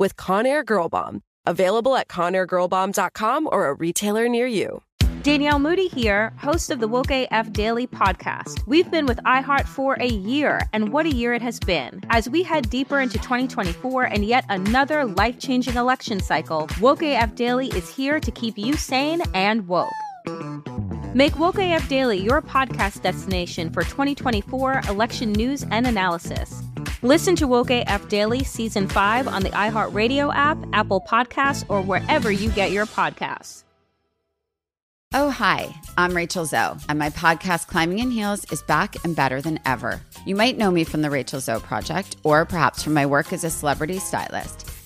with Conair Girl Bomb. Available at ConairGirlBomb.com or a retailer near you. Danielle Moody here, host of the Woke AF Daily podcast. We've been with iHeart for a year, and what a year it has been. As we head deeper into 2024 and yet another life changing election cycle, Woke AF Daily is here to keep you sane and woke. Make Woke AF Daily your podcast destination for 2024 election news and analysis. Listen to Woke AF Daily Season 5 on the iHeartRadio app, Apple Podcasts, or wherever you get your podcasts. Oh, hi, I'm Rachel Zoe, and my podcast, Climbing in Heels, is back and better than ever. You might know me from the Rachel Zoe Project, or perhaps from my work as a celebrity stylist.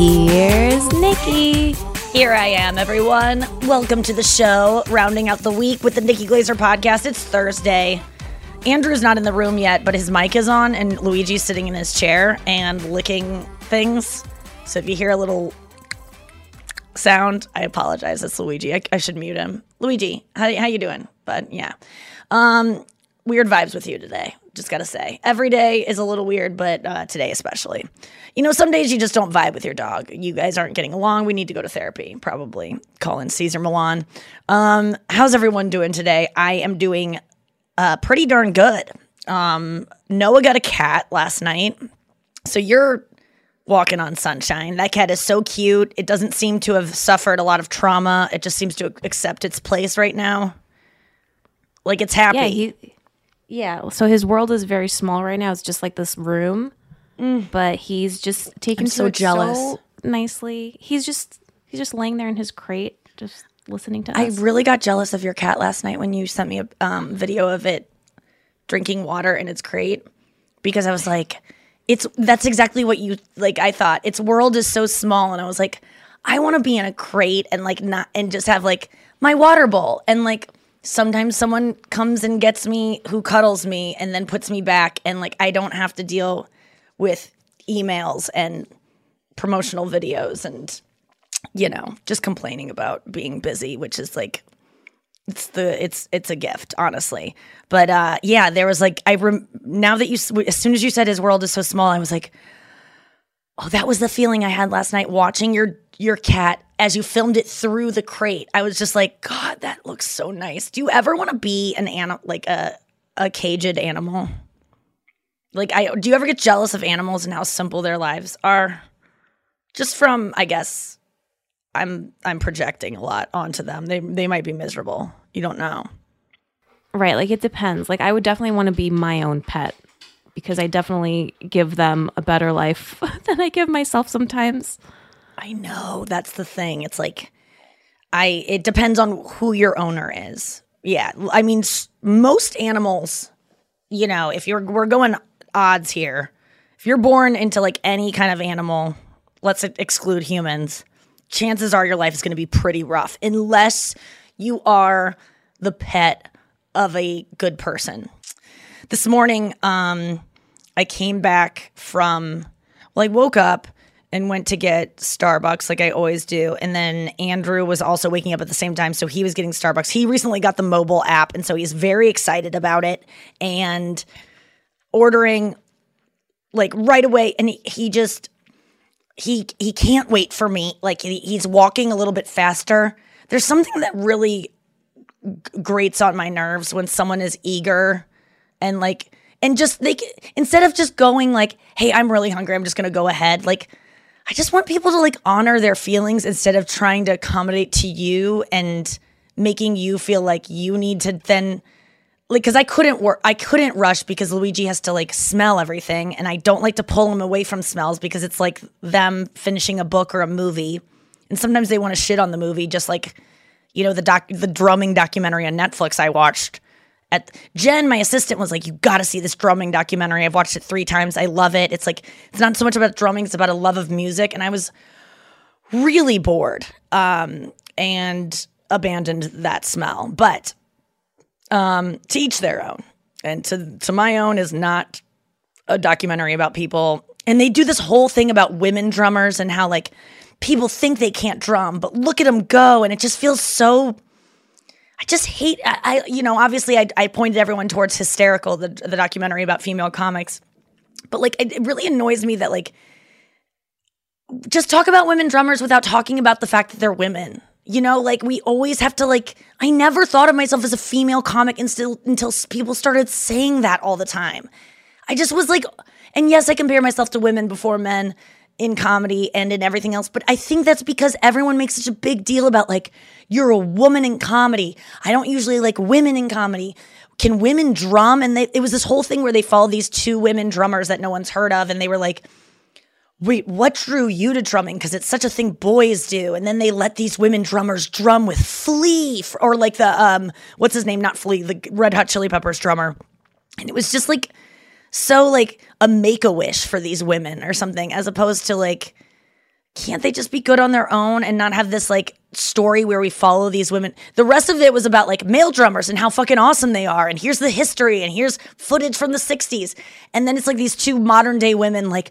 Here's Nikki. Here I am, everyone. Welcome to the show, rounding out the week with the Nikki Glazer podcast. It's Thursday. Andrew's not in the room yet, but his mic is on, and Luigi's sitting in his chair and licking things. So if you hear a little sound, I apologize. It's Luigi. I, I should mute him. Luigi, how, how you doing? But yeah, um, weird vibes with you today. Just gotta say, every day is a little weird, but uh, today especially. You know, some days you just don't vibe with your dog. You guys aren't getting along. We need to go to therapy. Probably call in Cesar Millan. Um, how's everyone doing today? I am doing uh, pretty darn good. Um, Noah got a cat last night, so you're walking on sunshine. That cat is so cute. It doesn't seem to have suffered a lot of trauma. It just seems to accept its place right now. Like it's happy. Yeah, he, yeah. So his world is very small right now. It's just like this room, but he's just taken to so it jealous. so nicely. He's just he's just laying there in his crate, just listening to us. I us. really got jealous of your cat last night when you sent me a um, video of it drinking water in its crate because I was like, it's that's exactly what you like. I thought its world is so small, and I was like, I want to be in a crate and like not and just have like my water bowl and like sometimes someone comes and gets me who cuddles me and then puts me back. And like I don't have to deal with emails and promotional videos and you know just complaining about being busy which is like it's the it's it's a gift honestly. But uh yeah there was like i rem- now that you as soon as you said his world is so small i was like oh that was the feeling i had last night watching your your cat as you filmed it through the crate. I was just like god that looks so nice. Do you ever want to be an animal like a a caged animal? Like i do you ever get jealous of animals and how simple their lives are? Just from i guess i'm i'm projecting a lot onto them. They they might be miserable. You don't know. Right, like it depends. Like I would definitely want to be my own pet because I definitely give them a better life than I give myself sometimes. I know that's the thing. It's like I it depends on who your owner is. Yeah, I mean most animals, you know, if you're we're going odds here. If you're born into like any kind of animal, let's exclude humans, chances are your life is going to be pretty rough unless you are the pet of a good person. This morning, um, I came back from, well, I woke up and went to get Starbucks like I always do. And then Andrew was also waking up at the same time. So he was getting Starbucks. He recently got the mobile app. And so he's very excited about it and ordering like right away. And he, just, he he can't wait for me. Like he, he's walking a little bit faster. There's something that really grates on my nerves when someone is eager and like and just c- instead of just going like, "Hey, I'm really hungry. I'm just going to go ahead." Like I just want people to like honor their feelings instead of trying to accommodate to you and making you feel like you need to then like because I couldn't work I couldn't rush because Luigi has to like smell everything and I don't like to pull him away from smells because it's like them finishing a book or a movie and sometimes they want to shit on the movie just like you know the doc the drumming documentary on Netflix I watched at Jen my assistant was like you got to see this drumming documentary I've watched it 3 times I love it it's like it's not so much about drumming it's about a love of music and I was really bored um and abandoned that smell but um, to each their own. And to to my own is not a documentary about people. And they do this whole thing about women drummers and how like people think they can't drum, but look at them go, and it just feels so. I just hate. I, I you know obviously I, I pointed everyone towards hysterical the the documentary about female comics, but like it, really annoys me that like just talk about women drummers without talking about the fact that they're women. You know, like we always have to like I never thought of myself as a female comic until until people started saying that all the time. I just was like and yes, I compare myself to women before men in comedy and in everything else, but I think that's because everyone makes such a big deal about like you're a woman in comedy. I don't usually like women in comedy. Can women drum? And they, it was this whole thing where they followed these two women drummers that no one's heard of, and they were like, wait, what drew you to drumming? Because it's such a thing boys do. And then they let these women drummers drum with Flea, or like the, um, what's his name? Not Flea, the Red Hot Chili Peppers drummer. And it was just like, so like a make a wish for these women or something, as opposed to like, can't they just be good on their own and not have this like story where we follow these women? The rest of it was about like male drummers and how fucking awesome they are. And here's the history and here's footage from the 60s. And then it's like these two modern day women like,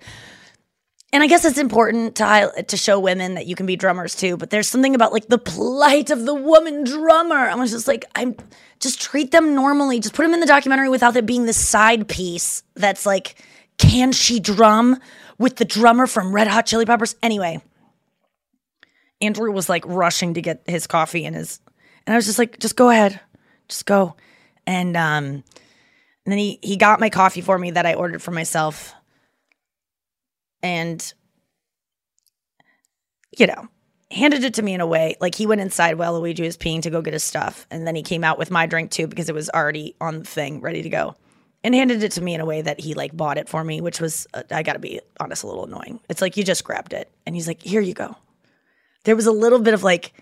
and I guess it's important to to show women that you can be drummers too. But there's something about like the plight of the woman drummer. I was just like, I'm just treat them normally. Just put them in the documentary without it being this side piece that's like, can she drum with the drummer from Red Hot Chili Peppers? Anyway, Andrew was like rushing to get his coffee and his, and I was just like, just go ahead, just go. And um, and then he he got my coffee for me that I ordered for myself and you know handed it to me in a way like he went inside while luigi was peeing to go get his stuff and then he came out with my drink too because it was already on the thing ready to go and handed it to me in a way that he like bought it for me which was uh, i gotta be honest a little annoying. It's like you just grabbed it and he's like here you go. There was a little bit of like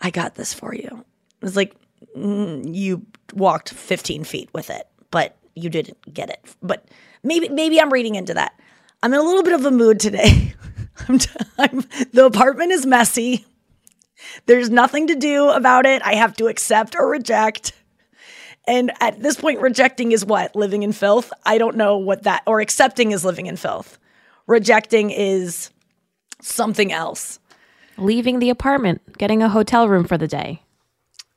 i got this for you. It was like mm, you walked 15 feet with it but you didn't get it. But maybe maybe i'm reading into that i'm in a little bit of a mood today. I'm, t- I'm the apartment is messy. There's nothing to do about it. I have to accept or reject. And at this point rejecting is what? Living in filth? I don't know what that or accepting is living in filth. Rejecting is something else. Leaving the apartment, getting a hotel room for the day.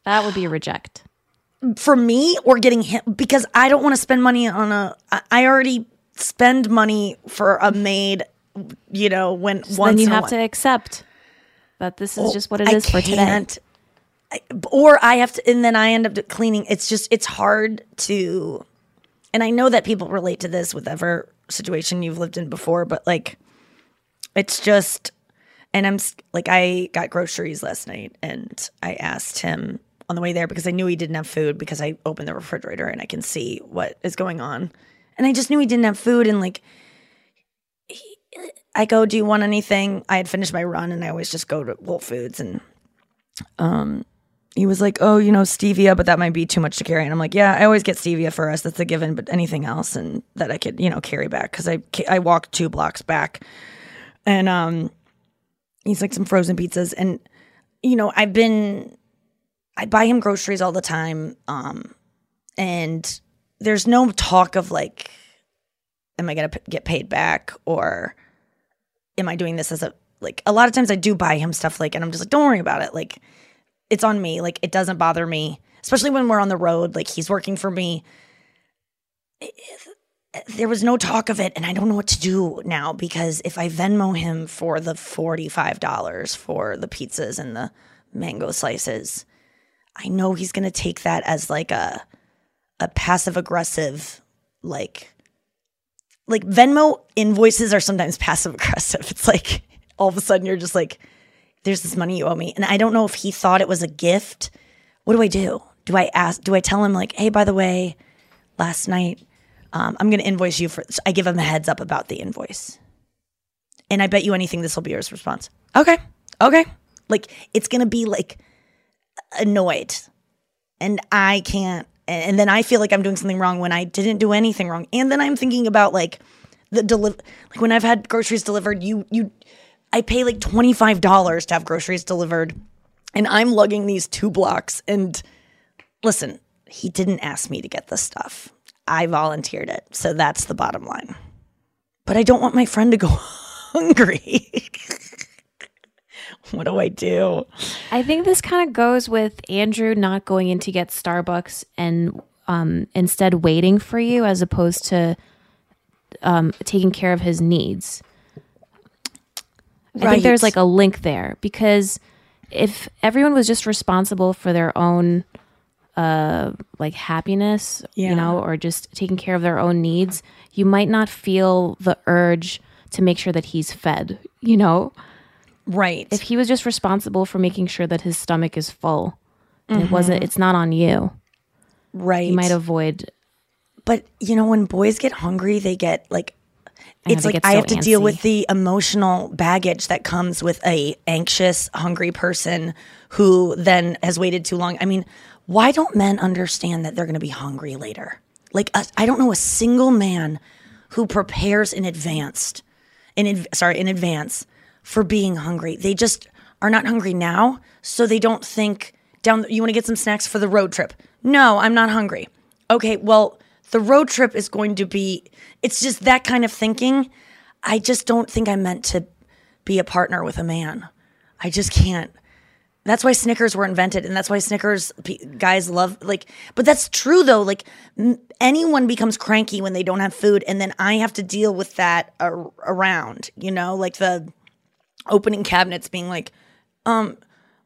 That would be a reject. for me or getting him because I don't want to spend money on a, I already spend money for a maid. You know when So once then you have to accept that this is Well, just what it is I for today. I- or I have to, and then I end up cleaning. It's just it's hard to, and I know that people relate to this with ever situation you've lived in before, but like, it's just, and I'm like I got groceries last night, and I asked him on the way there because I knew he didn't have food because I opened the refrigerator and I can see what is going on, and I just knew he didn't have food, and like, he, I go, "Do you want anything?" I had finished my run, and I always just go to Whole Foods, and um, he was like, "Oh, you know, stevia, but that might be too much to carry." And I'm like, "Yeah, I always get stevia for us. That's a given. But anything else, and that I could, you know, carry back because I I walked two blocks back, and um, he's like some frozen pizzas, and you know, I've been, I buy him groceries all the time, um, and there's no talk of like, am I gonna p- get paid back? Or am I doing this as a like a lot of times I do buy him stuff like and I'm just like don't worry about it. Like it's on me. Like it doesn't bother me especially when we're on the road. Like he's working for me. There was no talk of it and I don't know what to do now because if I Venmo him for the $45 for the pizzas and the mango slices I know he's going to take that as like a a passive aggressive like like Venmo invoices are sometimes passive aggressive. It's like all of a sudden you're just like, there's this money you owe me. And I don't know if he thought it was a gift. What do I do? Do I ask, do I tell him, like, hey, by the way, last night, um, I'm going to invoice you for, so I give him a heads up about the invoice. And I bet you anything this will be his response. Okay. Okay. Like, it's going to be like annoyed. And I can't, and then I feel like I'm doing something wrong when I didn't do anything wrong. And then I'm thinking about like the deliver, like when I've had groceries delivered, you, you, I pay like $25 to have groceries delivered and I'm lugging these two blocks. And listen, he didn't ask me to get this stuff. I volunteered it. So that's the bottom line. But I don't want my friend to go hungry. what do I do? I think this kind of goes with Andrew not going in to get Starbucks and um, instead waiting for you as opposed to um, taking care of his needs. I think there's like a link there because if everyone was just responsible for their own uh like happiness, Yeah. you know, or just taking care of their own needs, you might not feel the urge to make sure that he's fed, you know? Right. If he was just responsible for making sure that his stomach is full, and it wasn't mm-hmm. it's not on you. right. You might avoid But you know, when boys get hungry, they get like I it's like get I have to deal with the emotional baggage that comes with a anxious, hungry person who then has waited too long. I mean, why don't men understand that they're going to be hungry later? Like I I don't know a single man who prepares in advance, in sorry, in advance for being hungry. They just are not hungry now, so they don't think down. You want to get some snacks for the road trip? No, I'm not hungry. Okay, well, the road trip is going to be. It's just that kind of thinking. I just don't think I'm meant to be a partner with a man. I just can't. That's why Snickers were invented, and that's why Snickers guys love like. But that's true though. Like anyone becomes cranky when they don't have food, and then I have to deal with that ar- around. You know, like the opening cabinets being like, um,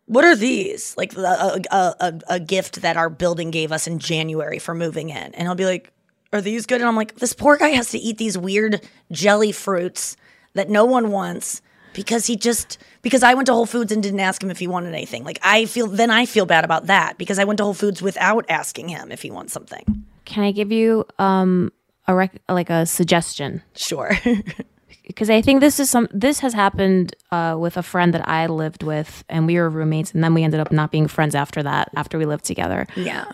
what are these? Like a, a, a, a gift that our building gave us in January for moving in, and I'll be like, are these good? And I'm like, this poor guy has to eat these weird jelly fruits that no one wants because he just because I went to Whole Foods and didn't ask him if he wanted anything. Like I feel then I feel bad about that because I went to Whole Foods without asking him if he wants something. Can I give you um a rec- like a suggestion? Sure. Because I think this is some this has happened uh, with a friend that I lived with, and we were roommates, and then we ended up not being friends after that. After we lived together, yeah.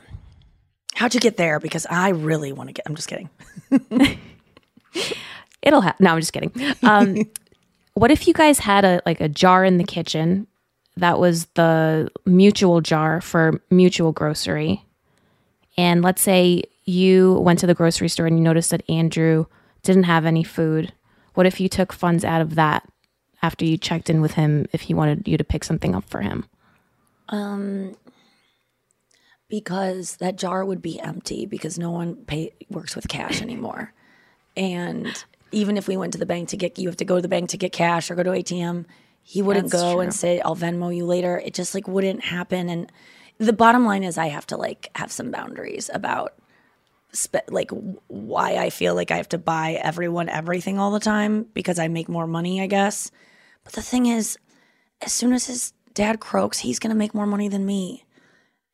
How'd you get there? Because I really want to get. I'm just kidding. it'll happen. No, I'm just kidding. Um, what if you guys had a like a jar in the kitchen that was the mutual jar for mutual grocery, and let's say you went to the grocery store and you noticed that Andrew didn't have any food. What if you took funds out of that after you checked in with him if he wanted you to pick something up for him? Um, because that jar would be empty because no one pay works with cash anymore, and even if we went to the bank to get, you have to go to the bank to get cash or go to ATM. He wouldn't That's go true. and say, "I'll Venmo you later." It just like wouldn't happen. And the bottom line is, I have to like have some boundaries about spe- like why I feel like I have to buy everyone everything all the time because I make more money, I guess. But the thing is, as soon as his dad croaks, he's going to make more money than me.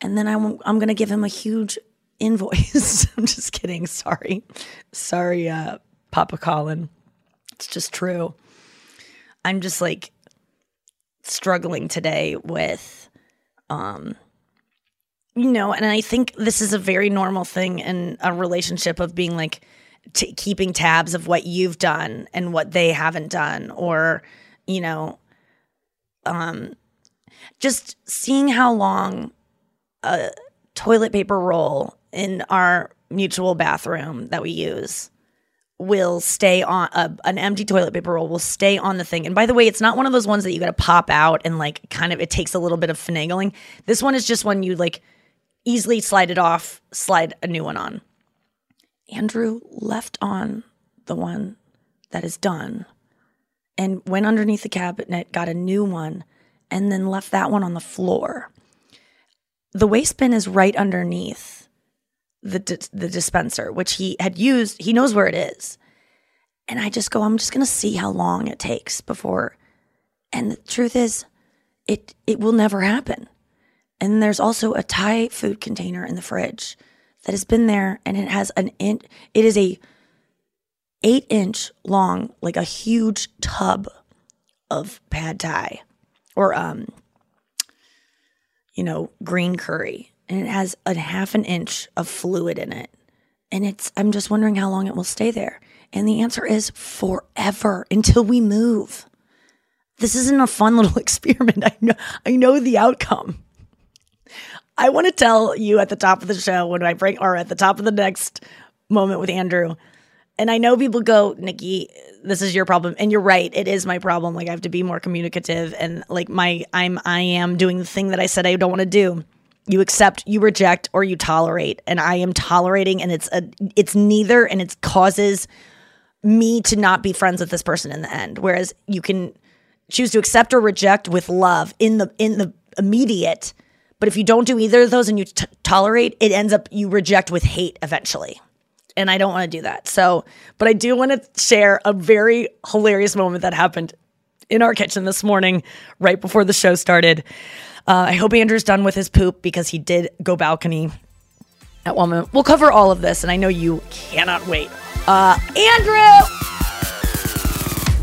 And then I'm, I'm going to give him a huge invoice. I'm just kidding. Sorry. Sorry, uh, Papa Colin. It's just true. I'm just like struggling today with um you know, and I think this is a very normal thing in a relationship of being like t- keeping tabs of what you've done and what they haven't done or you know um just seeing how long a toilet paper roll in our mutual bathroom that we use will stay on uh, an empty toilet paper roll will stay on the thing. And by the way, it's not one of those ones that you got to pop out and like kind of it takes a little bit of finagling. This one is just when you like easily slide it off, slide a new one on. Andrew left on the one that is done and went underneath the cabinet, got a new one, and then left that one on the floor. The waste bin is right underneath the the dispenser, which he had used. He knows where it is, and I just go, I'm just gonna see how long it takes before. And the truth is, it it will never happen. And there's also a Thai food container in the fridge that has been there, and it has an in. It is a eight inch long, like a huge tub of pad thai or um you know green curry. And it has a half an inch of fluid in it. And it's i'm just wondering how long it will stay there. And the answer is forever until we move. This isn't a fun little experiment. I know i know the outcome i want to tell you at the top of the show when i bring or at the top of the next moment with andrew and I know people go, Nikki, this is your problem. And you're right, it is my problem. Like I have to be more communicative and like my I'm I am doing the thing that I said I don't want to do. You accept, you reject, or you tolerate. And I am tolerating and it's a it's neither and it causes me to not be friends with this person in the end. Whereas you can choose to accept or reject with love in the in the immediate. But if you don't do either of those and you t- tolerate, it ends up you reject with hate eventually and I don't want to do that. So, but I do want to share a very hilarious moment that happened in our kitchen this morning, right before the show started. Uh, I hope Andrew's done with his poop because he did go balcony at one moment. We'll cover all of this, and I know you cannot wait. Uh, Andrew!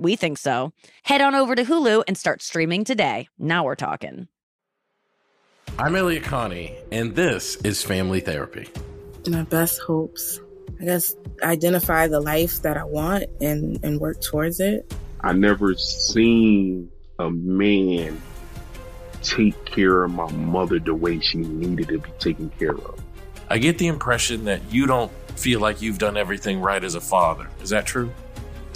We think so. Head on over to Hulu and start streaming today. Now we're talking. I'm Elliott Connie, and this is Family Therapy. my best hopes. I guess identify the life that I want and, and work towards it. I never seen a man take care of my mother the way she needed to be taken care of. I get the impression that you don't feel like you've done everything right as a father. Is that true?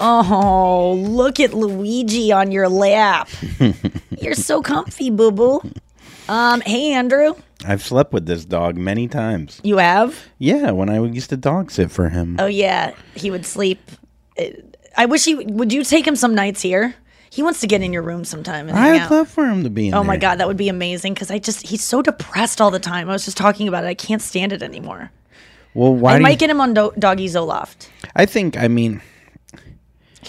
Oh, look at Luigi on your lap. You're so comfy, boo boo. Um, hey Andrew, I've slept with this dog many times. you have? Yeah, when I used to dog sit for him. Oh yeah, he would sleep. Uh, I wish he would. You take him some nights here? He wants to get in your room sometime and I'd out. love for him to be in oh there. my god, that would be amazing because I just he's so depressed all the time. I was just talking about it. I can't stand it anymore. Well, why I might you, get him on do- Doggy Zoloft. I think, I mean,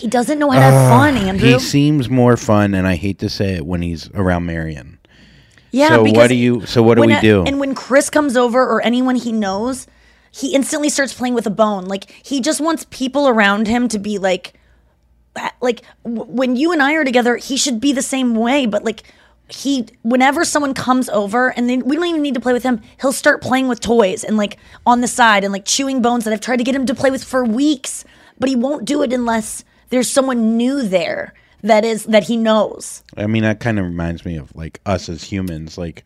He doesn't know how to have fun, Andrew. he seems more fun, and I hate to say it when he's around Marion. Yeah. So because what do you? So what do when we a- do? And when Chris comes over or anyone he knows, he instantly starts playing with a bone. Like he just wants people around him to be like, like w- when you and I are together, he should be the same way. But like he, whenever someone comes over and then we don't even need to play with him, he'll start playing with toys and like on the side and like chewing bones that I've tried to get him to play with for weeks, but he won't do it unless there's someone new there that is that he knows. I mean, that kind of reminds me of like us as humans. Like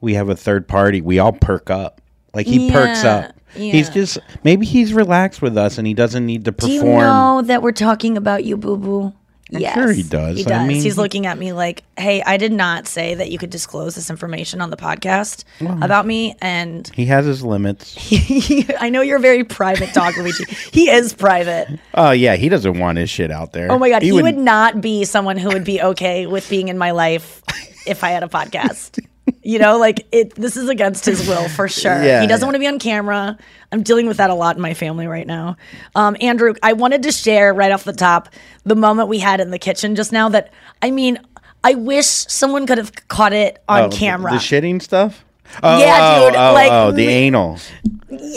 we have a third party. We all perk up. Like he perks Yeah, up. He's just maybe he's relaxed with us, and he doesn't need to perform. Do you know that we're talking about you, Boo Boo? I'm Yes, sure he does. He I does. mean- He's looking at me like, "Hey, I did not say that you could disclose this information on the podcast Well. about me." And He has his limits. I know you're a very private dog, Luigi. He is private. Oh yeah, he doesn't want his shit out there. Oh my god, he, would, would not be someone who would be okay with being in my life if I had a podcast. You know, like it. This is against his will for sure. Yeah, he doesn't yeah. want to be on camera. I'm dealing with that a lot in my family right now. Um, Andrew, I wanted to share right off the top the moment we had in the kitchen just now. That I mean, I wish someone could have caught it on Oh, camera. The, shitting stuff. Oh, Yeah, oh, dude, Oh, like, oh, the anal.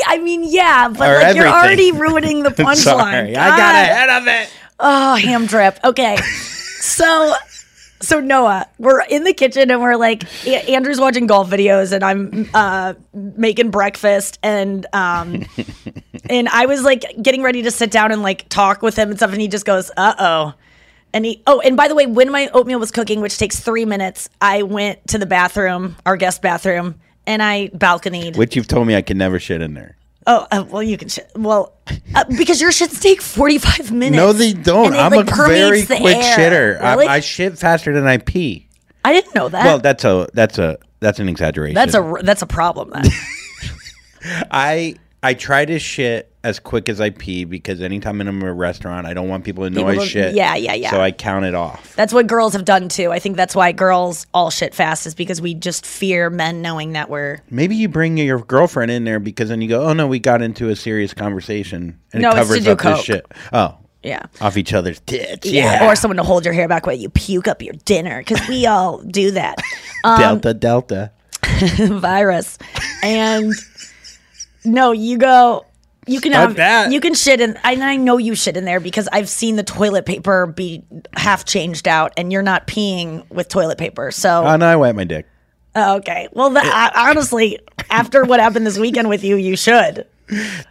I mean, yeah, but Or like you're already ruining the punchline. Sorry, I got ahead of it. Oh, ham drip. Okay. So so Noah, we're in the kitchen and we're like Andrew's watching golf videos and I'm uh making breakfast and um and I was like getting ready to sit down and like talk with him and stuff and he just goes, "Uh-oh." And he Oh, and by the way, when my oatmeal was cooking, which takes 3 minutes, I went to the bathroom, our guest bathroom, and I balconied. Which you've told me I can never shit in there. Oh, uh, well, you can shit. Well, uh, because your shits take 45 minutes. No, they don't. it, I'm like, a very quick air. shitter. Really? I, I shit faster than I pee. I didn't know that. well, that's a that's a that's an exaggeration. that's a that's a problem then. I I try to shit as quick as I pee because anytime I'm in a restaurant, I don't want people to know People I shit. yeah, yeah, yeah. So I count it off. that's what girls have done too. I think that's why girls all shit fast is because we just fear men knowing that we're Maybe you bring your girlfriend in there because then you go, oh no, we got into a serious conversation and No, it covers up this shit. Oh, yeah. off each other's tits. Yeah. Yeah, Or someone to hold your hair back while you puke up your dinner because we all do that. Um, Delta Delta. virus. And no, you go. You can have that. you can shit in. And I know you shit in there because I've seen the toilet paper be half changed out, and you're not peeing with toilet paper. So Oh no, I wet my dick. okay, well, that, I, honestly, after what happened this weekend with you, you should.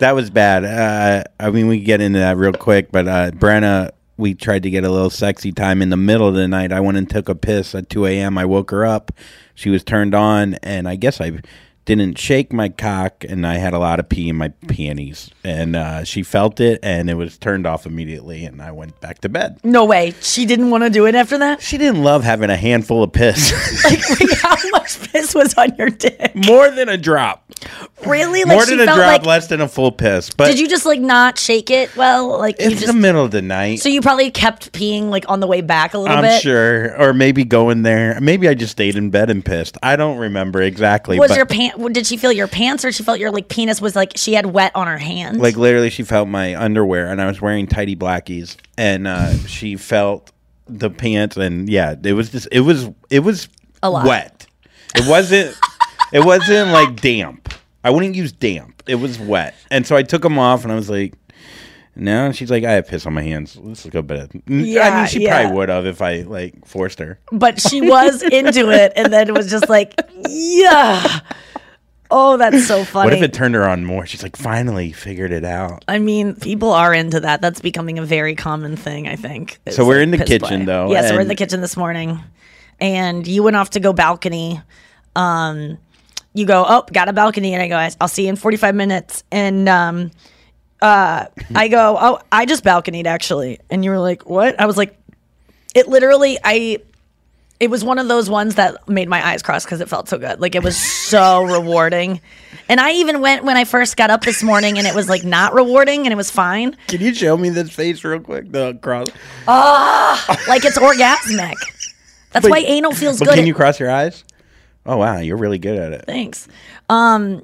That was bad. Uh, I mean, we get into that real quick, but uh, Brenna, we tried to get a little sexy time in the middle of the night. I went and took a piss at 2 a.m. I woke her up. She was turned on, and I guess I didn't shake my cock, and I had a lot of pee in my panties. And uh, she felt it, and it was turned off immediately, and I went back to bed. No way. She didn't want to do it after that. She didn't love having a handful of piss. Like, how much piss was on your dick? More than a drop. Really? Like More than a drop, like. less than a full piss. But did you just like not shake it well? Like you it's just. the middle of the night. so you probably kept peeing like on the way back a little bit? I'm sure, or maybe going there. Maybe I just stayed in bed and pissed. I don't remember exactly. Was but your pant? Did she feel your pants, or she felt your like penis was like she had wet on her hands? like literally, she felt my underwear, and I was wearing tidy blackies, and uh, she felt the pants, and yeah, it was just it was it was A lot. wet. It wasn't. it wasn't like damp. I wouldn't use damp. It was wet, and so I took them off, and I was like. No, she's like, I have piss on my hands. Let's go bed. I Yeah, mean, she yeah. probably would have if I like forced her. but she was into it, and then it was just like, yeah. Oh, that's so funny. What if it turned her on more? She's like, finally figured it out. I mean, people are into that. That's becoming a very common thing, I think. So we're like, in the kitchen, play. though, Yeah, so we're in the kitchen this morning, and you went off to go balcony. Um, you go, oh, got a balcony, and I go, I'll see you in forty five minutes, and um, uh, I go, oh, I just balconied actually, and you were like, what? I was like, it literally, I. It was one of those ones that made my eyes cross because it felt so good. Like it was so rewarding. And I even went when I first got up this morning and it was like not rewarding and it was fine. Can you show me this face real quick? The cross. Ah, like it's orgasmic. That's But- why anal feels but good. Can you cross your eyes? Oh wow, you're really good at it. Thanks. Um,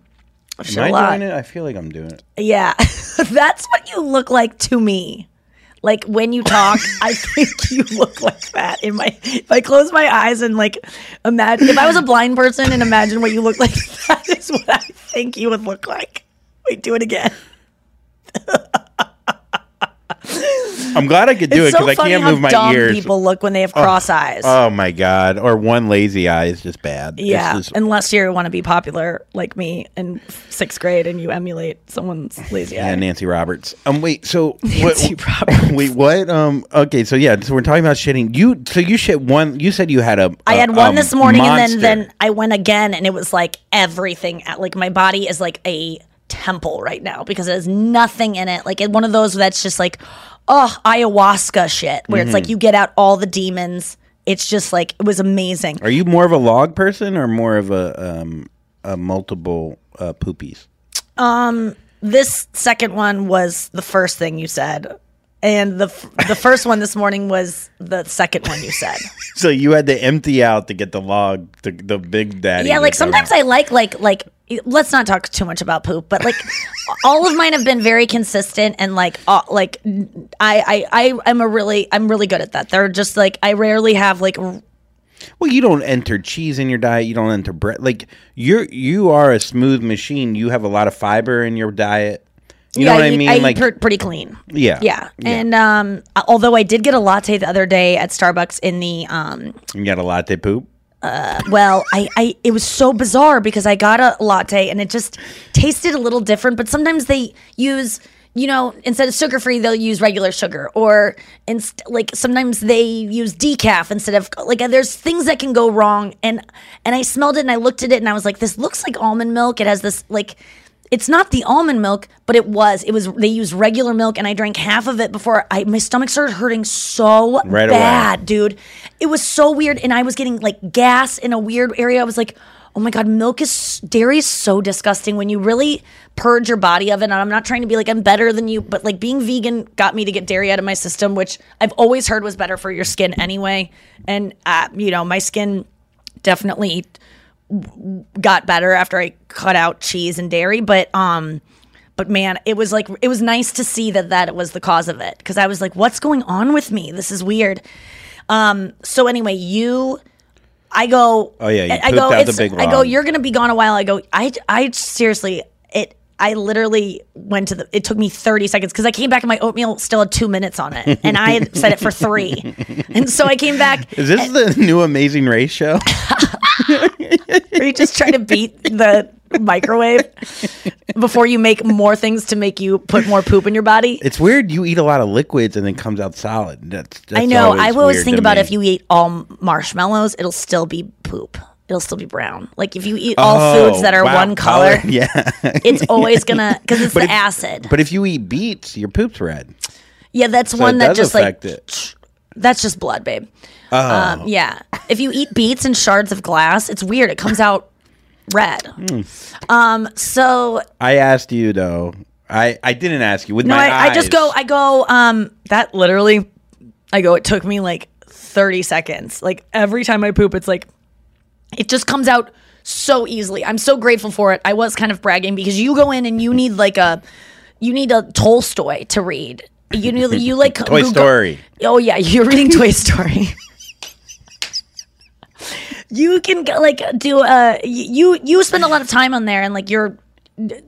Am shit a I lot. doing it? I feel like I'm doing it. Yeah, that's what you look like to me. Like when you talk, I think you look like that. In my, if I close my eyes and like imagine, if I was a blind person and imagine what you look like, that is what I think you would look like. Wait, do it again. I'm glad I could do it's it so because I can't move my dumb ears. people look when they have Oh, cross eyes. Oh my god! Or one lazy eye is just bad. Yeah, just- unless you want to be popular like me in sixth grade and you emulate someone's lazy yeah, eye. Yeah, Nancy Roberts. Um, wait. So Nancy what? Wait, what? Um. Okay. So yeah. So we're talking about shitting. You. So you shit one. You said you had a. I a- had one a this morning monster. and then then I went again and it was like everything at like my body is like a temple right now because there's nothing in it. Like it, one of those that's just like oh ayahuasca shit where it's like Mhm. you get out all the demons. It's just like it was amazing. Are you more of a log person or more of a um a multiple uh, poopies? Um, this second one was the first thing you said, and the f- the first one this morning was the second one you said. So you had to empty out to get the log, the the big daddy. yeah, like sometimes out. I like like like. Let's not talk too much about poop, but like all of mine have been very consistent and like uh, like I I I am a really I'm really good at that. They're just like I rarely have like r- Well, you don't enter cheese in your diet. You don't enter bread. Like you're you are a smooth machine. You have a lot of fiber in your diet. You yeah, know what I, eat- mean? I eat like pre- pretty clean. yeah, Yeah. And um although I did get a latte the other day at Starbucks in the um You got a latte poop. uh, well, I, I it was so bizarre because I got a latte and it just tasted a little different. But sometimes they use, you know, instead of sugar free, they'll use regular sugar, or inst- like sometimes they use decaf instead of like. There's things that can go wrong, and and I smelled it and I looked at it and I was like, this looks like almond milk. It has this like. It's not the almond milk, but it was. It was they used regular milk and I drank half of it before I my stomach started hurting so Right away. bad, dude. It was so weird and I was getting like gas in a weird area. I was like, "Oh my god, milk is dairy is so disgusting when you really purge your body of it." And I'm not trying to be like I'm better than you, but like being vegan got me to get dairy out of my system, which I've always heard was better for your skin anyway. And uh, you know, my skin definitely got better after I cut out cheese and dairy, but um but man, it was like it was nice to see that that was the cause of it cuz I was like what's going on with me? This is weird. Um so anyway, you I go Oh, yeah, you I go pooped out the it's- I go you're going to be gone a while. I go I I seriously it I literally went to the. It took me 30 seconds because I came back and my oatmeal still had two minutes on it, and I had set it for three. And so I came back. Is this the new Amazing Race show? Are you just trying to beat the microwave before you make more things to make you put more poop in your body? It's weird. You eat a lot of liquids and then comes out solid. That's, that's I know. I always think about me. if you eat all marshmallows, it'll still be poop. It'll still be brown. Like if you eat all Oh, foods that are wow, one color, Yeah, it's always gonna because it's But the if- acid. But if you eat beets, your poop's red. Yeah, that's So one that just like it. that's just blood, babe. Oh. Um, yeah. If you eat beets and shards of glass, it's weird. It comes out red. Hmm. Um. So I asked you though. I I didn't ask you with no, my I, I just go. I go. Um. That literally, I go. It took me like thirty seconds. Like every time I poop, it's like it just comes out so easily. I'm so grateful for it. I was kind of bragging because you go in and you need like a you need a Tolstoy to read. You need you like Toy Google- Story. Oh yeah, you're reading Toy Story. you can like do uh you you spend a lot of time on there and like you're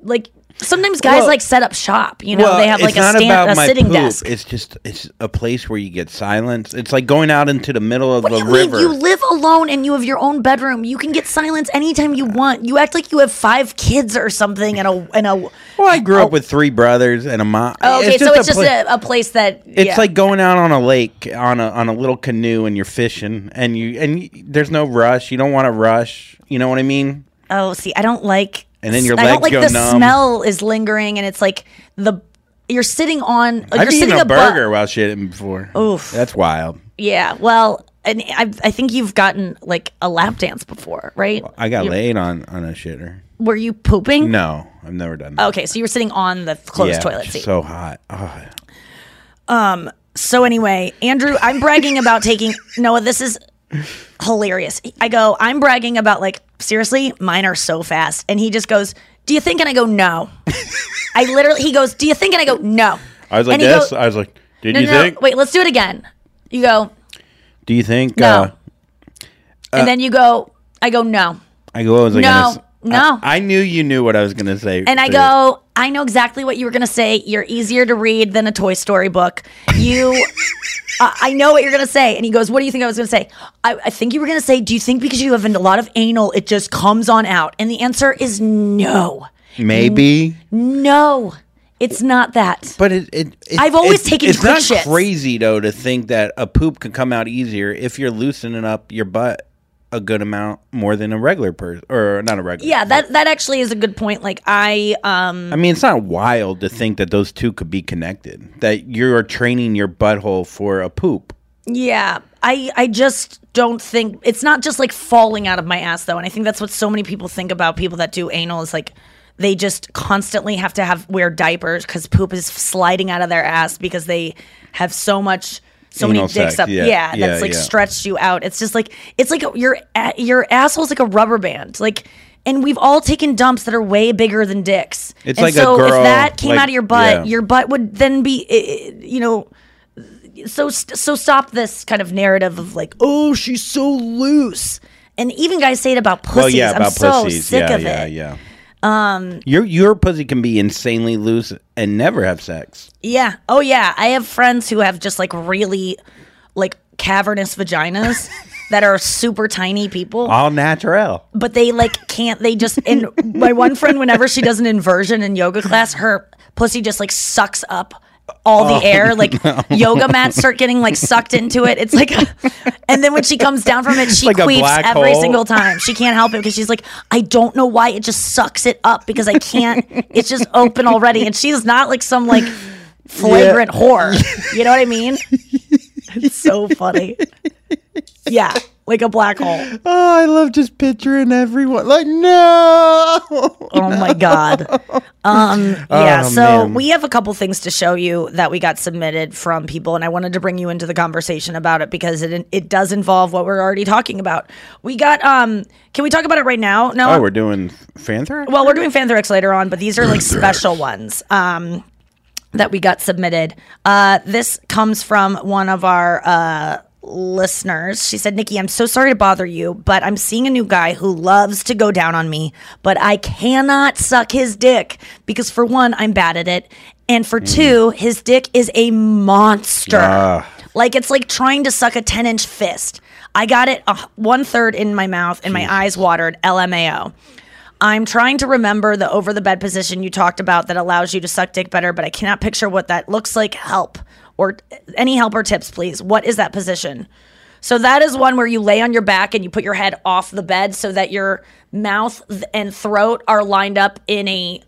like sometimes guys Well- like set up shop. You know, Well, they have like it's a stand a sitting poop. desk. It's just it's a place where you get silence. It's like going out into the middle of What the you mean? river. You live alone and you have your own bedroom. You can get silence anytime you want. You act like you have five kids or something and a and a. well, I grew up with three brothers and a mom. Oh, okay, so it's just pla- a, a place that It's like going out on a lake on a on a little canoe and you're fishing and you and you, there's no rush. You don't want to rush. You know what I mean? Oh, see, I don't like. And then your I don't legs like go the numb. smell is lingering, and it's like the you're sitting on. Like I've you're eaten sitting a above- burger while shitting before. Oof. that's wild. Yeah, well, and I, I think you've gotten like a lap dance before, right? I got You- laid on on a shitter. Were you pooping? No, I've never done that. Okay, so you were sitting on the closed yeah, toilet seat. So hot. Oh, Um. So anyway, Andrew, I'm bragging about taking Noah. This is hilarious. I go, I'm bragging about like seriously, mine are so fast, and he just goes, "Do you think?" And I go, "No." I literally, he goes, "Do you think?" And I go, "No." I was like And this. go- I was like, did no, you no, no, think? Wait, let's do it again. You go, Do you think? No. Uh, and Uh, then you go. I go, "No." I go. What was I No, no. I, I knew you knew what I was gonna say. And I go, I know exactly what you were gonna say. You're easier to read than a Toy Story book. You, uh, I know what you're gonna say. And he goes, What do you think I was gonna say? I, I think you were gonna say, Do you think because you have a lot of anal, it just comes on out? And the answer is no, maybe. no, it's not that. But it, it, it I've always it's- taken It's quick not shits. crazy though to think that a poop can come out easier if you're loosening up your butt a good amount more than a regular person, or not a regular. Yeah, that that actually is a good point. Like I, um, I mean, it's not wild to think that those two could be connected. That you're training your butthole for a poop. Yeah, I I just don't think it's not just like falling out of my ass though, and I think that's what so many people think about people that do anal is like they just constantly have to have wear diapers because poop is sliding out of their ass because they have so much so many dicks sex, up yeah, yeah, yeah, that's like yeah. stretched you out it's just like it's like your your asshole's like a rubber band like and we've all taken dumps that are way bigger than dicks It's and like a so girl, if that came like- out of your butt yeah. your butt would then be you know so so stop this kind of narrative of like oh she's so loose and even guys say it about pussies well, yeah, i'm about so pussies. sick yeah, of yeah, it yeah. Um Your your pussy can be insanely loose and never have sex. yeah oh yeah i have friends who have just like really like cavernous vaginas that are super tiny people All natural. but they like can't they just and my one friend whenever she does an inversion in yoga class her pussy just like sucks up all the Oh, air. Like no. yoga mats start getting like sucked into it. It's like, and then when she comes down from it, she Like queefs every hole. single time. She can't help it because she's like, I don't know why it just sucks it up because I can't. it's just open already, and she's not like some like flagrant whore. You know what I mean? It's so funny. Yeah, like a black hole. Oh, I love just picturing everyone. Like, no. Oh my god. Um yeah, Oh, so man. we have a couple things to show you that we got submitted from people and I wanted to bring you into the conversation about it because it it does involve what we're already talking about. We got um can we talk about it right now? No. Oh, we're doing Fanthrax? Well, we're doing Fanthrax later on, but these are like special ones um, that we got submitted. Uh, this comes from one of our uh, listeners. She said, Nikki, I'm so sorry to bother you, but I'm seeing a new guy who loves to go down on me, but I cannot suck his dick because, for one, I'm bad at it. And for two, his dick is a monster. Ah. Like it's like trying to suck a 10 inch fist. I got it uh, one third in my mouth and my eyes watered. LMAO. I'm trying to remember the over the bed position you talked about that allows you to suck dick better, but I cannot picture what that looks like. Help or any help or tips, please. What is that position? So that is one where you lay on your back and you put your head off the bed so that your mouth and throat are lined up in a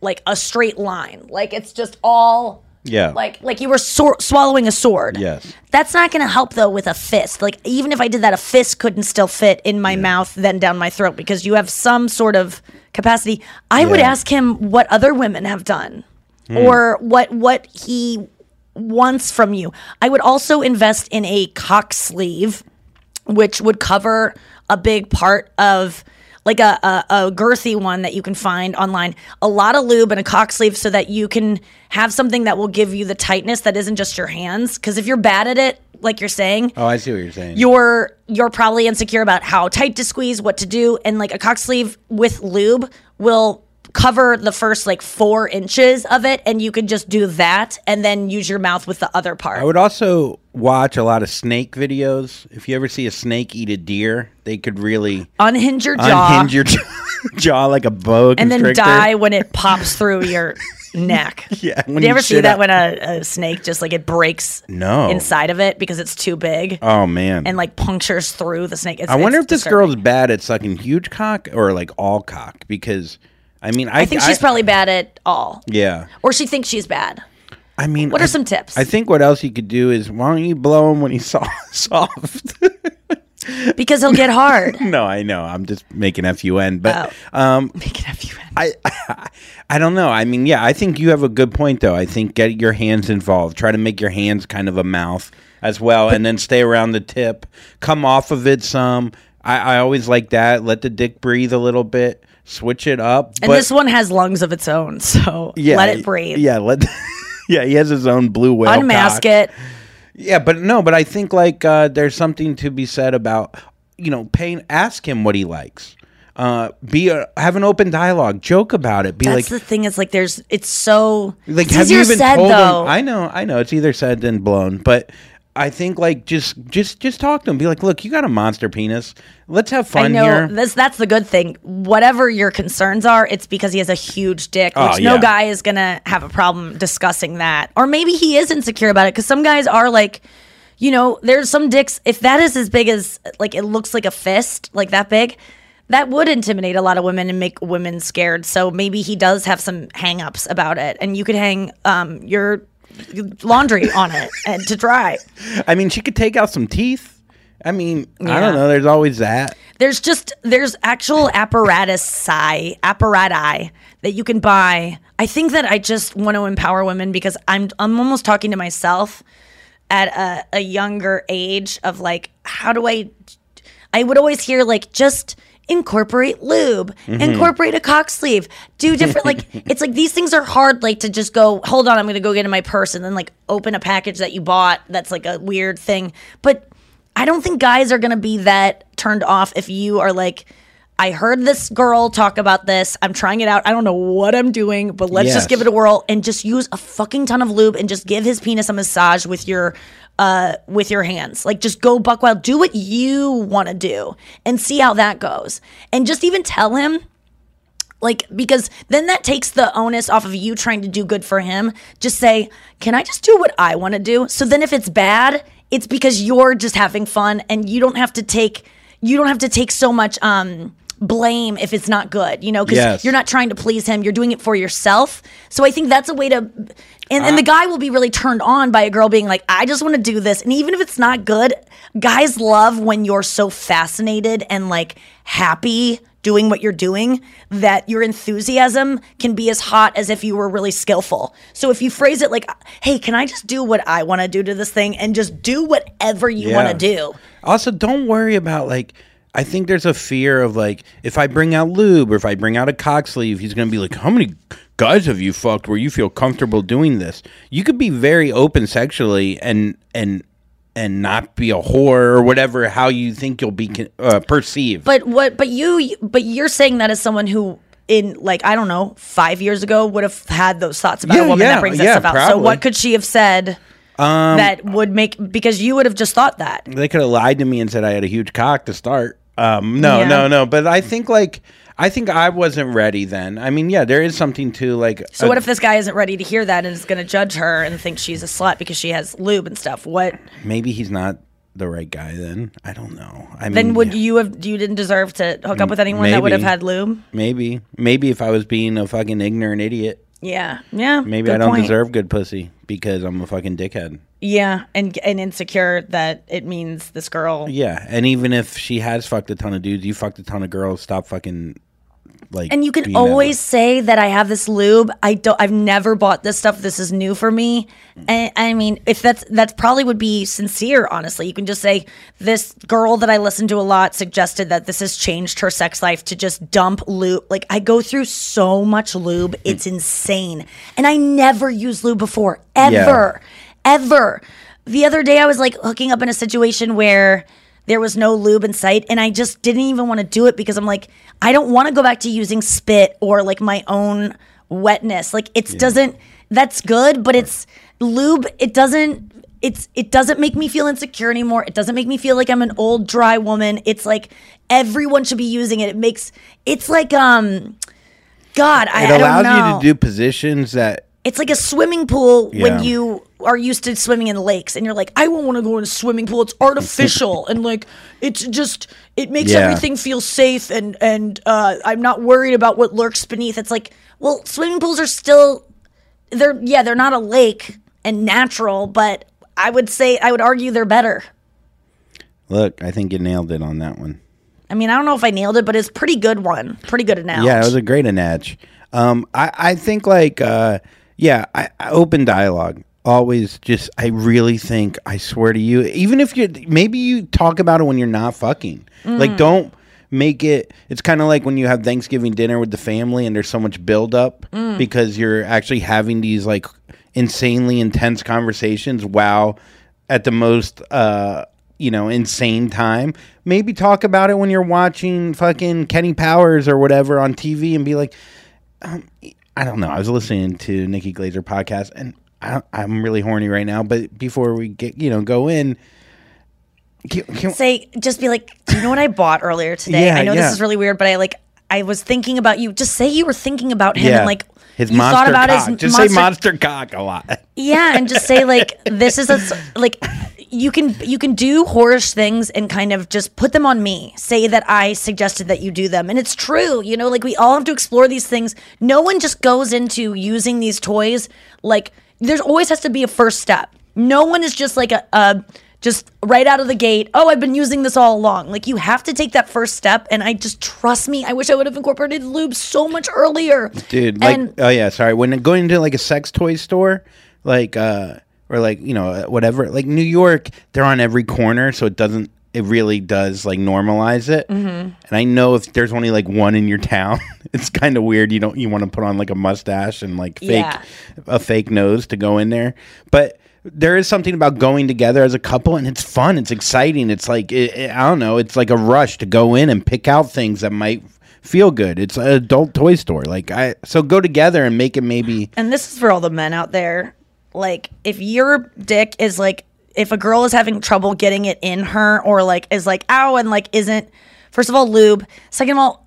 like a straight line. Like it's just all Yeah. like like you were swallowing a sword. Yes. That's not going to help though with a fist. Like even if I did that, a fist couldn't still fit in my mouth then down my throat because you have some sort of capacity. I would ask him what other women have done Hmm. or what what he wants from you. I would also invest in a cock sleeve, which would cover a big part of like a, a, a girthy one that you can find online. A lot of lube and a cock sleeve so that you can have something that will give you the tightness that isn't just your hands. Because if you're bad at it, like you're saying, Oh, I see what you're saying. you're you're probably insecure about how tight to squeeze, what to do, and like a cock sleeve with lube will cover the first like four inches of it, and you could just do that, and then use your mouth with the other part. I would also watch a lot of snake videos. If you ever see a snake eat a deer, they could really Unhinge your jaw, unhinge your jaw, like a boa and then die when it pops through your neck. Yeah, when you you ever see that out- when a, a snake just like it breaks No. inside of it because it's too big Oh man. and like punctures through the snake? It's, I wonder if this disturbing. girl's bad at sucking huge cock or like all cock because I mean I, I think she's probably bad at all, yeah. or she thinks she's bad. I mean, What are I- some tips? I think what else you could do is why don't you blow him when he's soft? soft? because he'll get hard. no, I know. I'm just making fun, but Oh. um, making fun. I, I don't know. I mean, yeah, I think you have a good point though. I think get your hands involved. Try to make your hands kind of a mouth as well, and then stay around the tip. Come off of it some. I, I always like that. Let the dick breathe a little bit. Switch it up. And but- this one has lungs of its own, so yeah, let it breathe. Yeah, let. yeah, he has his own blue whale. Unmask cock. it. Yeah, but no, but I think like uh, there's something to be said about you know paying. Ask him what he likes. Uh, be a, have an open dialogue. Joke about it. Be That's like the thing. Is like there's it's so like it's have you easier even said told though. him? I know, I know. It's either said than blown, but. I think like just just just talk to him. Be like, look, you got a monster penis. Let's have fun I know here. this. That's the good thing. Whatever your concerns are, it's because he has a huge dick, which Oh, no guy is gonna have a problem discussing that. Or maybe he is insecure about it because some guys are like, you know, there's some dicks. If that is as big as like it looks like a fist, like that big, that would intimidate a lot of women and make women scared. So maybe he does have some hang-ups about it, and you could hang um, your laundry on it and to dry. I mean, she could take out some teeth. I mean, I don't know. There's always that. There's just there's actual apparatus apparati that you can buy. I think that I just want to empower women because I'm I'm almost talking to myself at a, a younger age of like how do I I would always hear like just incorporate lube, Mhm. incorporate a cock sleeve, do different like it's like these things are hard like to just go hold on I'm going to go get in my purse and then like open a package that you bought that's like a weird thing. But I don't think guys are going to be that turned off if you are like I heard this girl talk about this. I'm trying it out. I don't know what I'm doing, but let's Yes. just give it a whirl and just use a fucking ton of lube and just give his penis a massage with your uh with your hands. Like just go buck wild. Do what you want to do and see how that goes. And just even tell him Like, because then that takes the onus off of you trying to do good for him. Just say, can I just do what I want to do? So then if it's bad, it's because you're just having fun and you don't have to take, you don't have to take so much, um, blame if it's not good, you know, because Yes. you're not trying to please him, you're doing it for yourself. So I think that's a way to, and, and the uh-huh. guy will be really turned on by a girl being like, I just want to do this. And even if it's not good, guys love when you're so fascinated and like happy doing what you're doing that your enthusiasm can be as hot as if you were really skillful. So if you phrase it like, hey, can I just do what I want to do to this thing and just do whatever you want to do? Also, don't worry about like. I think there's a fear of like if I bring out lube or if I bring out a cock sleeve, he's gonna be like, "How many guys have you fucked where you feel comfortable doing this?" You could be very open sexually and and and not be a whore or whatever. How you think you'll be uh, perceived. But what? But you? But you're saying that as someone who, in like I don't know, five years ago would have had those thoughts about Yeah, a woman yeah, that brings yeah, that stuff out. So what could she have said Um, that would make? Because you would have just thought that. they could have lied to me and said I had a huge cock to start. Um, no, no, no. But I think like I think I wasn't ready then. I mean, yeah, there is something to like. So a- what if this guy isn't ready to hear that and is going to judge her and think she's a slut because she has lube and stuff? What? maybe he's not the right guy then? I don't know. I mean, then would you have? You didn't deserve to hook up with anyone that would have had lube. Maybe, maybe if I was being a fucking ignorant idiot, Yeah. Yeah. maybe I don't point. deserve good pussy because I'm a fucking dickhead. Yeah, and and insecure that it means this girl. Yeah, and even if she has fucked a ton of dudes, you fucked a ton of girls. Stop fucking like. And you can that always say that I have this lube. I don't. I've never bought this stuff. This is new for me. And I mean, if that's that's probably would be sincere. Honestly, you can just say this girl that I listen to a lot suggested that this has changed her sex life to just dump lube. Like I go through so much lube, it's insane. And I never used lube before, ever, ever. The other day, I was like hooking up in a situation where there was no lube in sight and i just didn't even want to do it because i'm like i don't want to go back to using spit or like my own wetness. Like it doesn't that's good but it's lube it doesn't it's it doesn't make me feel insecure anymore. It doesn't make me feel like i'm an old dry woman. It's like everyone should be using it. It makes it's like um god i, it I don't allows you to do positions that it's like a swimming pool Yeah. when you are used to swimming in lakes and you're like, I won't want to go in a swimming pool. It's artificial and like it's just it makes Yeah. everything feel safe and and uh, I'm not worried about what lurks beneath. It's like, well, swimming pools are still they're yeah, they're not a lake and natural, but I would say I would argue they're better. look. I think you nailed it on that one. I mean, I don't know if I nailed it, but it's a pretty good one. Pretty good analogy. Yeah, it was a great analogy. Um, I, I think like uh, yeah, I, I open dialogue. Always just I really think I swear to you, even if you maybe you talk about it when you're not fucking. Like Mm. don't make it it's kind of like when you have Thanksgiving dinner with the family and there's so much build up Mm. because you're actually having these like insanely intense conversations while at the most uh you know insane time maybe talk about it when you're watching fucking Kenny Powers or whatever on TV and be like um, I don't know. I was listening to Nikki Glazer podcast and I, I'm really horny right now but before we get you know go in can, can, say just be like do you know what i bought earlier today? Yeah, i know yeah. this is really weird but i like i was thinking about you. Just say you were thinking about him yeah. and like his you monster thought about cock. His just say monster cock a lot. Yeah and just say like this is a like you can you can do whorish things and kind of just put them on me. Say that i suggested that you do them. And it's true you know like we all have to explore these things. No one just goes into using these toys like there's always has to be a first step. No one is just like a, a just right out of the gate oh i've been using this all along. Like you have to take that first step and i just trust me i wish i would have incorporated lube so much earlier. Dude like And- oh yeah sorry. When going into like a sex toy store like uh or like you know whatever like new york they're on every corner so it doesn't it really does like normalize it Mm-hmm. and i know if there's only like one in your town it's kind of weird you don't you want to put on like a mustache and like fake Yeah. a fake nose to go in there but there is something about going together as a couple and it's fun it's exciting it's like it, it- i don't know it's like a rush to go in and pick out things that might feel good it's an adult toy store like i so go together and make it maybe and this is for all the men out there like if your dick is like if a girl is having trouble getting it in her or like is like ow and like isn't first of all lube second of all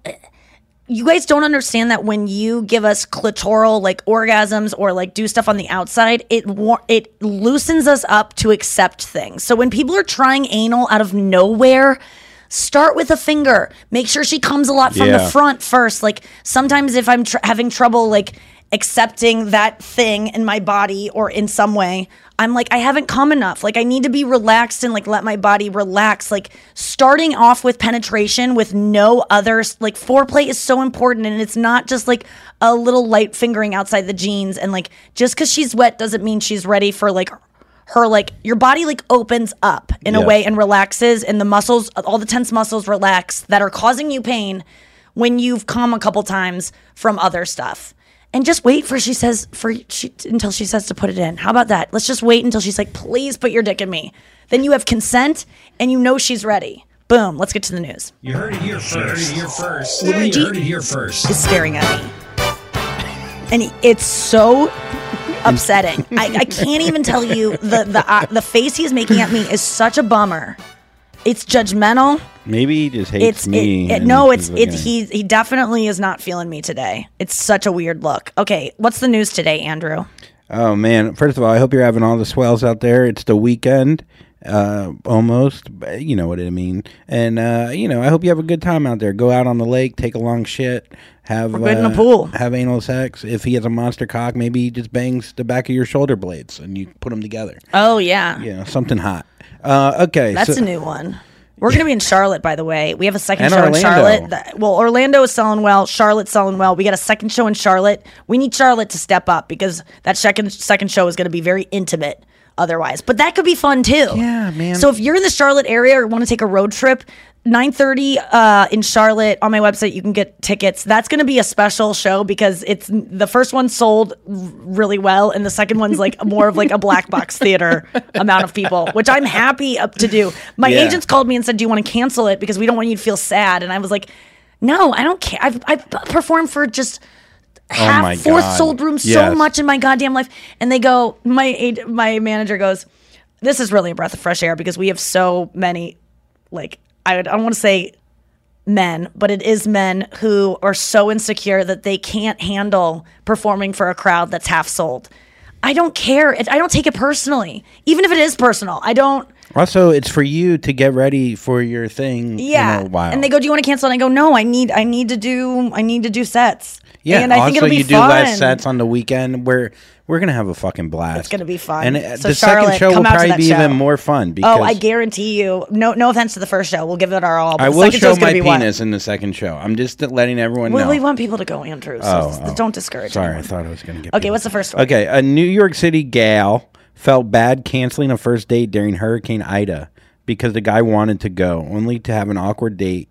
you guys don't understand that when you give us clitoral like orgasms or like do stuff on the outside, it it loosens us up to accept things. So when people are trying anal out of nowhere, start with a finger. Make sure she comes a lot from the front first. Like sometimes if I'm tr- having trouble like accepting that thing in my body or in some way, I'm like I haven't come enough. Like I need to be relaxed and like let my body relax. Like starting off with penetration with no others like foreplay is so important and it's not just like a little light fingering outside the jeans and like just cuz she's wet doesn't mean she's ready for like her like your body like opens up in a way and relaxes and the muscles all the tense muscles relax that are causing you pain when you've come a couple times from other stuff and just wait for she says for she until she says to put it in. How about that? Let's just wait until she's like please put your dick in me. Then you have consent and you know she's ready. Boom let's get to the news. You heard it here first. You heard it here first. Luigi you heard it here first. is staring at me. And he- it's so upsetting. I, I can't even tell you the the uh, the face he's making at me is such a bummer it's judgmental Maybe he just hates it's me. it, it, no it's it he he definitely is not feeling me today it's such a weird look okay what's the news today andrew Oh man! First of all, I hope you're having all the swells out there. It's the weekend, uh, almost. You know what I mean. And uh, you know, I hope you have a good time out there. Go out on the lake, take a long shit, have Or get in the uh, pool. have anal sex. If he has a monster cock, maybe he just bangs the back of your shoulder blades and you put them together. oh yeah know, something hot. Uh, okay, that's so- a new one we're gonna be in Charlotte, by the way. We have a second And show Orlando. in Charlotte. That- well, Orlando is selling well. Charlotte's selling well. We got a second show in Charlotte. We need Charlotte to step up because that second second show is gonna be very intimate. Otherwise, but that could be fun too. Yeah, man. So if you're in the Charlotte area or want to take a road trip, 9:30 uh, in Charlotte on my website, you can get tickets. That's going to be a special show because it's the first one sold really well, and the second one's like more of like a black box theater amount of people, which I'm happy up to do. My Yeah. agents called me and said, "Do you want to cancel it because we don't want you to feel sad?" And I was like, "No, I don't care. I've I've performed for just." Oh half Oh my fourth God. sold room so much in my goddamn life. And they go my my manager goes this is really a breath of fresh air because we have so many like I, would- I don't want to say men but it is men who are so insecure that they can't handle performing for a crowd that's half sold. I don't care. It- i don't take it personally even if it is personal. I don't Also, it's for you to get ready for your thing yeah in a while. and they go do you want to cancel? And i go no i need i need to do i need to do sets yeah, and i think also it'll be you do fun less sets on the weekend where we're gonna have a fucking blast. It's gonna be fun. And uh, So the Charlotte, second show will probably be show. even more fun because oh, I guarantee you. No, no offense to the first show. We'll give it our all. But I the will show gonna my penis in the second show. I'm just letting everyone Well, know. we want people to go, Andrew. So Oh, oh. don't discourage. Sorry, anyone. I thought I was going to get. Okay, what's the first one? Okay, a New York City gal felt bad canceling a first date during Hurricane Ida because the guy wanted to go, only to have an awkward date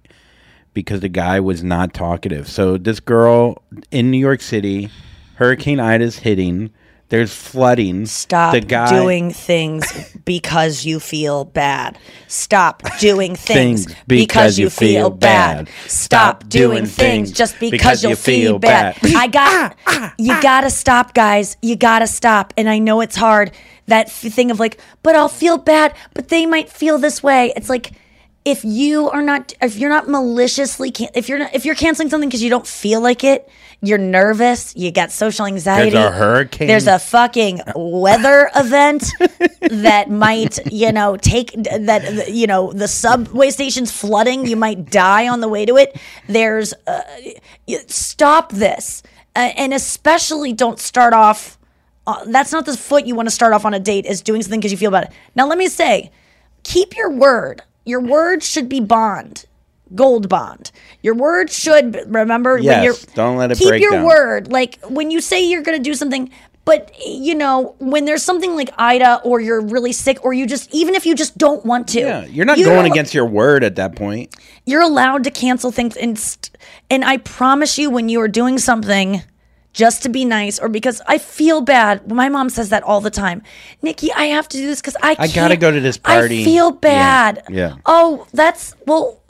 because the guy was not talkative. So this girl in New York City, Hurricane Ida's hitting. There's flooding. Stop the guy, doing things because you feel bad. Stop doing things, because, you feel bad. Stop doing things just because, you'll feel bad. I got you gotta stop, guys. You gotta stop. And I know it's hard. That f- thing of like, but I'll feel bad, but they might feel this way. It's like if you are not if you're not maliciously can- if you're not if you're canceling something because you don't feel like it you're nervous you got social anxiety There's a hurricane. there's a fucking weather event that might you know take that you know the subway station's flooding you might die on the way to it there's uh, stop this uh, and especially don't start off uh, that's not the foot you want to start off on a date is doing something because you feel bad now let me say keep your word. Your word should be bond, gold bond. Your word should remember when Yes, you're don't let it keep your down. word. Like when you say you're going to do something, but you know when there's something like Ida or you're really sick or you just even if you just don't want to, Yeah, you're not you're going against your word at that point. You're allowed to cancel things, and st- and I promise you, when you are doing something. Just to be nice, or because I feel bad. My mom says that all the time. Nikki, I have to do this because I I can't. gotta go to this party. I feel Yeah, bad. yeah. Oh, that's well.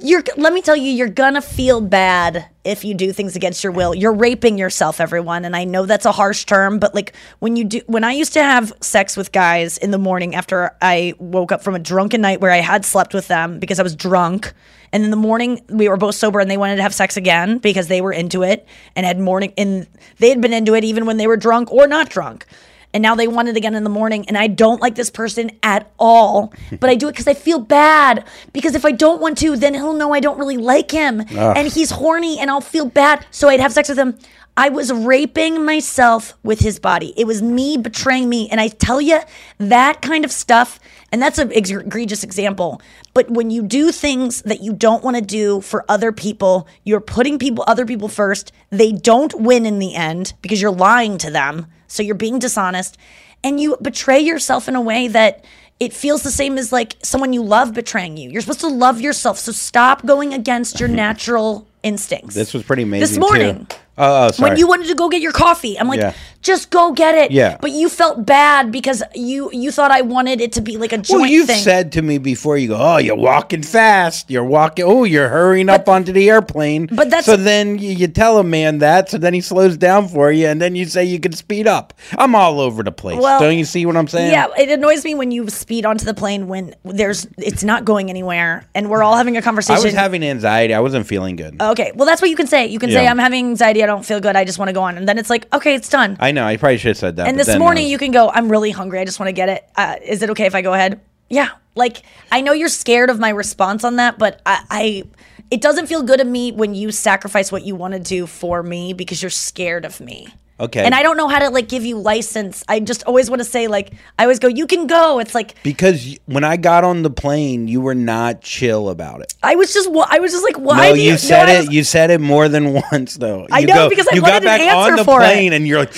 you're let me tell you you're gonna feel bad if you do things against your will you're raping yourself everyone and i know that's a harsh term but like when you do when i used to have sex with guys in the morning after i woke up from a drunken night where i had slept with them because i was drunk and in the morning we were both sober and they wanted to have sex again because they were into it and had morning and they had been into it even when they were drunk or not drunk. And now they want it again in the morning and i don't like this person at all. But i do it because i feel bad because if i don't want to then he'll know i don't really like him. Ugh. and he's horny and i'll feel bad. So i'd have sex with him. I was raping myself with his body. It was me betraying me. And i tell you that kind of stuff and that's an egregious example but when you do things that you don't want to do for other people you're putting people other people first they don't win in the end because you're lying to them so you're being dishonest and you betray yourself in a way that it feels the same as like someone you love betraying you. You're supposed to love yourself. So stop going against your natural instincts. This was pretty amazing. This morning. Too. Oh, oh, sorry. When you wanted to go get your coffee, I'm like, Yeah. just go get it. Yeah. But you felt bad because you you thought I wanted it to be like a joint Well, you've thing. said to me before, you go, "Oh, you're walking fast. You're walking. Oh, you're hurrying up onto the airplane." But that's- so then you, you tell a man that, so then he slows down for you, and then you say you can speed up. I'm all over the place. Well, Don't you see what I'm saying? Yeah, it annoys me when you speed onto the plane when there's it's not going anywhere and we're all having a conversation. I was having anxiety. I wasn't feeling good. Okay, well that's what you can say. You can say Yeah. I'm having anxiety. I don't feel good. I just want to go on, and then it's like, okay, it's done. I know. I probably should have said that. and this morning was- you can go. I'm really hungry. I just want to get it. Uh, is it okay if I go ahead? Yeah. Like I know you're scared of my response on that, but I, I it doesn't feel good to me when you sacrifice what you want to do for me because you're scared of me. Okay. And I don't know how to like give you license. I just always want to say like I always go, you can go. It's like because y- when I got on the plane, you were not chill about it. I was just wa- I was just like, why? no, do you no, said I it. was- you said it more than once, though. I You know, because I you got an back on the for it. plane, and you're like,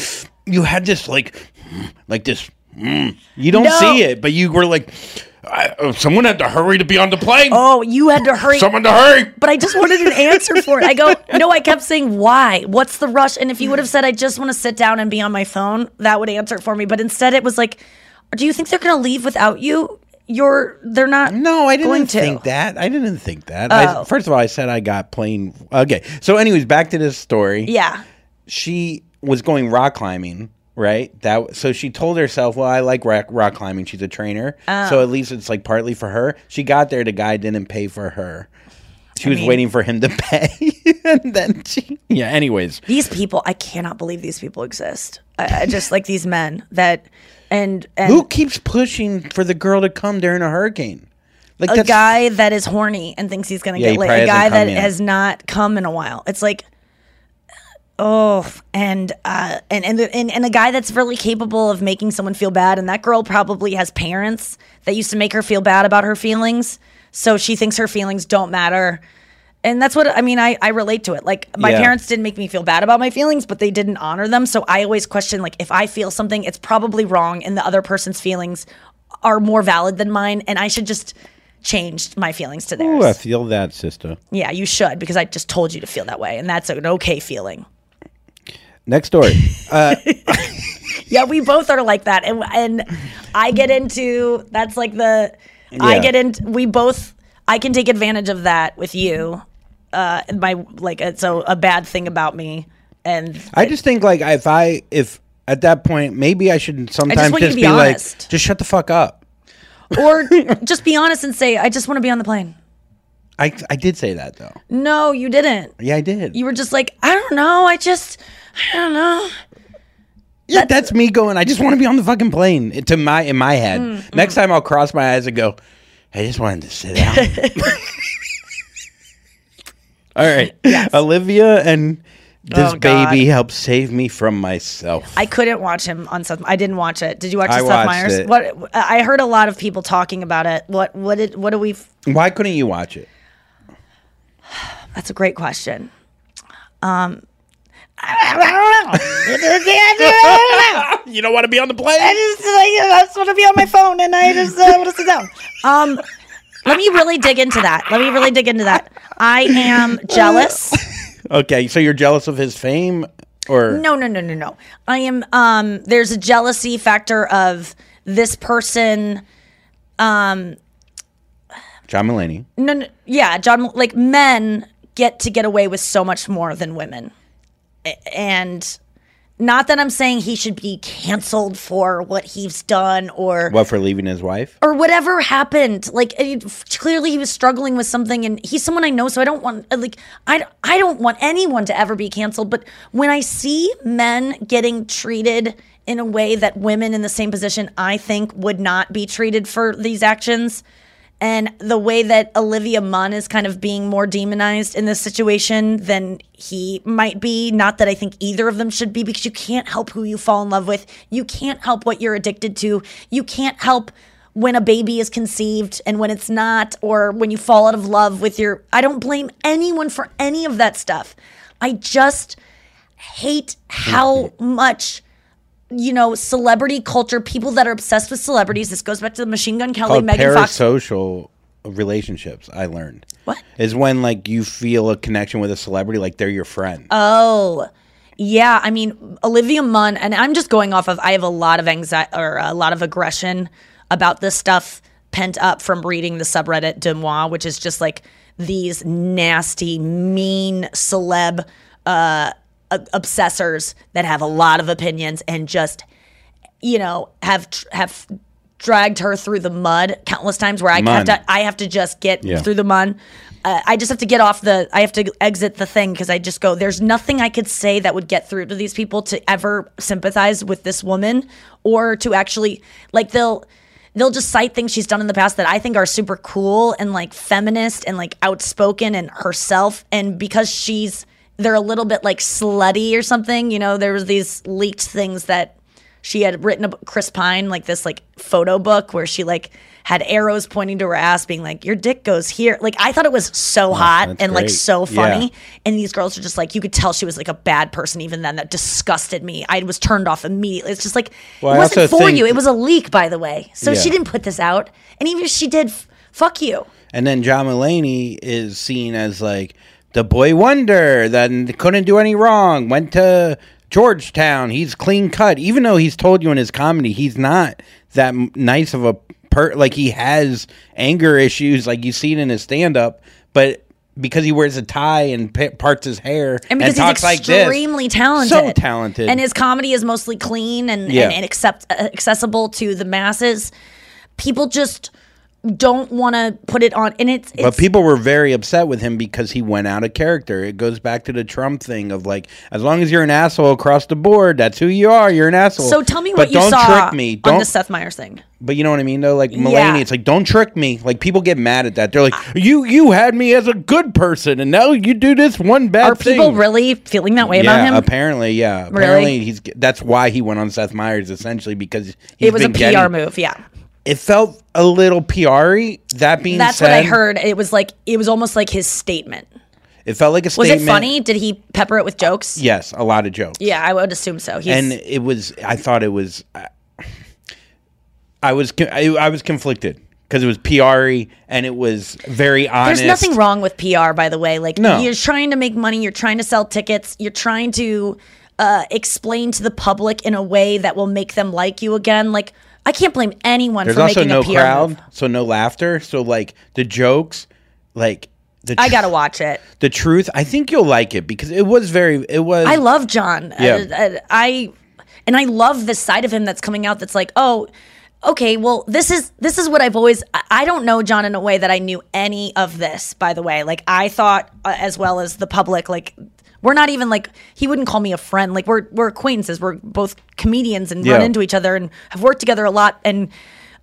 you had this like, like this. mm. You don't No. see it, but you were like, I, uh, someone had to hurry to be on the plane. Oh, you had to hurry. Someone to hurry. But I just wanted an answer for it. I go, no, I kept saying, why? What's the rush? And if you would have said, I just want to sit down and be on my phone, that would answer it for me. But instead, it was like, do you think they're going to leave without you? You're, they're not. No, I didn't going to. think that. I didn't think that. I, Oh. first of all, I said I got plane. Okay, so anyways, back to this story. Yeah. she was going rock climbing, right? That so she told herself, "Well, I like rock, rock climbing. She's a trainer, Oh. so at least it's like partly for her." She got there, the guy didn't pay for her. She I was mean- waiting for him to pay, and then she, yeah. Anyways, These people, I cannot believe these people exist. I, I just like these men that, and, and who keeps pushing for the girl to come during a hurricane? Like a guy that is horny and thinks he's gonna Yeah, he get laid. A guy that yet. has not come in a while. It's like, oh, and uh, and and and and a guy that's really capable of making someone feel bad. And that girl probably has parents that used to make her feel bad about her feelings, so she thinks her feelings don't matter. And that's what I mean. I, I relate to it. Like my Yeah. parents didn't make me feel bad about my feelings, but they didn't honor them. So I always question like if I feel something, it's probably wrong, and the other person's feelings are more valid than mine, and I should just change my feelings to theirs. Ooh, I feel that, sister. Yeah, you should because I just told you to feel that way, and that's an okay feeling. Next story. Uh, Yeah, we both are like that, and and I get into that's like the I get into we both I can take advantage of that with you. Uh, my like it's a, a bad thing about me, and I just think like if I if at that point maybe I should sometimes want you just be, be like, just shut the fuck up. or just be honest and say I just want to be on the plane. I I did say that though. No, you didn't. Yeah, I did. You were just like I don't know. I just I don't know. Yeah, that's, me going. I just want to be on the fucking plane. To my in my head. Mm, Next time I'll cross my eyes and go. I just wanted to sit down. All right, Olivia and this Oh, baby helped save me from myself. I couldn't watch him on Seth. I didn't watch it. Did you watch I Seth Meyers? it. What I heard a lot of people talking about it. What what did what do we? Why couldn't you watch it? That's a great question. Um, I don't know. you don't want to be on the plane. I just like, I just want to be on my phone and I just uh, want to sit down. Um, let me really dig into that. Let me really dig into that. I am jealous. Okay, so you're jealous of his fame, or No, no, no, no, no. I am. Um, there's a jealousy factor of this person. Um, John Mulaney. No, no, yeah, John. Like men get to get away with so much more than women, and not that I'm saying he should be canceled for what he's done or What for leaving his wife? or whatever happened. Like it, clearly he was struggling with something, and he's someone I know, so I don't want uh, like I I don't want anyone to ever be canceled. But when I see men getting treated in a way that women in the same position I think would not be treated for these actions. And the way that Olivia Munn is kind of being more demonized in this situation than he might be. Not that I think either of them should be, because you can't help who you fall in love with. You can't help what you're addicted to. You can't help when a baby is conceived and when it's not, or when you fall out of love with your. I don't blame anyone for any of that stuff. I just hate how mm-hmm. much you know celebrity culture people that are obsessed with celebrities this goes back to the machine gun kelly megan fox parasocial relationships. I learned. What? is when like you feel a connection with a celebrity, like they're your friend. Oh, yeah. I mean, Olivia Munn, and I'm just going off of. I have a lot of anxiety or a lot of aggression about this stuff pent up from reading the subreddit Deuxmoi, which is just like these nasty, mean celeb uh, obsessors that have a lot of opinions and just, you know, have have dragged her through the mud countless times where I have to I have to just get Yeah. through the mud. Uh, I just have to get off the. I have to exit the thing because I just go. There's nothing I could say that would get through to these people to ever sympathize with this woman or to actually like they'll they'll just cite things she's done in the past that I think are super cool and like feminist and like outspoken and herself. And because she's they're a little bit like slutty or something. You know, there was these leaked things that she had written about Chris Pine, like this like photo book where she like had arrows pointing to her ass, being like, "Your dick goes here." Like I thought it was so hot that's and like so funny. Yeah. And these girls are just like, you could tell she was like a bad person even then. That disgusted me. I was turned off immediately. It's just like Well, it wasn't for think- you. It was a leak, by the way. So Yeah. she didn't put this out. And even if she did, f- fuck you. And then John Mulaney is seen as like the boy wonder that couldn't do any wrong. Went to Georgetown. He's clean cut, even though he's told you in his comedy he's not that nice of a per. Like he has anger issues, like you see it in his stand up, but. Because he wears a tie and p- parts his hair And because talks he's like this, extremely talented, so talented, and his comedy is mostly clean and Yeah. and, and accept, uh, accessible to the masses. People just don't want to put it on, and it's, it's But people were very upset with him because he went out of character. It goes back to the Trump thing of like, as long as you're an asshole across the board, that's who you are. You're an asshole. So tell me but what you saw trick me. on Don't. the Seth Meyers thing. but you know what I mean, though. Like Mulaney, Yeah. it's like don't trick me. Like people get mad at that. They're like, you you had me as a good person, and now you do this one bad Are thing. people really feeling that way yeah, about him? apparently, yeah. Really? Apparently, he's that's why he went on Seth Meyers essentially because he's it was a been PR getting- move, yeah. It felt a little PR-y. That being said. That's said, what I heard. It was like it was almost like his statement. It felt like a statement. Was it funny? Did he pepper it with jokes? Yes, a lot of jokes. Yeah, I would assume so. He's, and it was i thought it was uh, i was i, I was conflicted because it was pr and it was very honest There's nothing wrong with PR, by the way. Like No. you're trying to make money, you're trying to sell tickets, you're trying to uh, explain to the public in a way that will make them like you again. Like I can't blame anyone there's for also making no a PR crowd move. so no laughter so like the jokes like the I gotta watch it. the truth i think you'll like it because it was very it was I love John. Yeah. Uh, uh, I and I love this side of him that's coming out. That's like, oh, okay. Well, this is this is what I've always. I- I don't know John in a way that I knew any of this. By the way, like I thought, uh, as well as the public, like. We're not even like he wouldn't call me a friend. Like we're we're acquaintances. We're both comedians and run into each other and have worked together a lot. And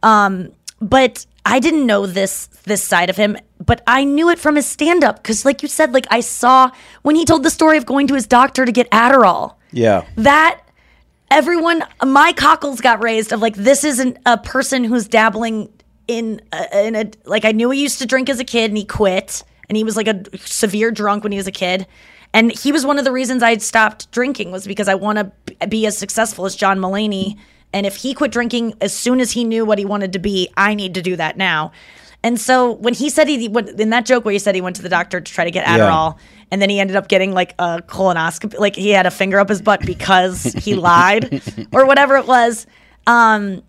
um, but I didn't know this this side of him, but I knew it from his stand up because, like you said, like I saw when he told the story of going to his doctor to get Adderall. yeah That everyone, my cockles got raised of like this isn't a person who's dabbling in a, in a like I knew he used to drink as a kid and he quit and he was like a severe drunk when he was a kid. And he was one of the reasons I stopped drinking was because I want to be as successful as John Mulaney. And if he quit drinking as soon as he knew what he wanted to be, I need to do that now. And so when he said he went in that joke where he said he went to the doctor to try to get Yeah. Adderall, and then he ended up getting like a colonoscopy, like he had a finger up his butt because he lied or whatever it was. Um,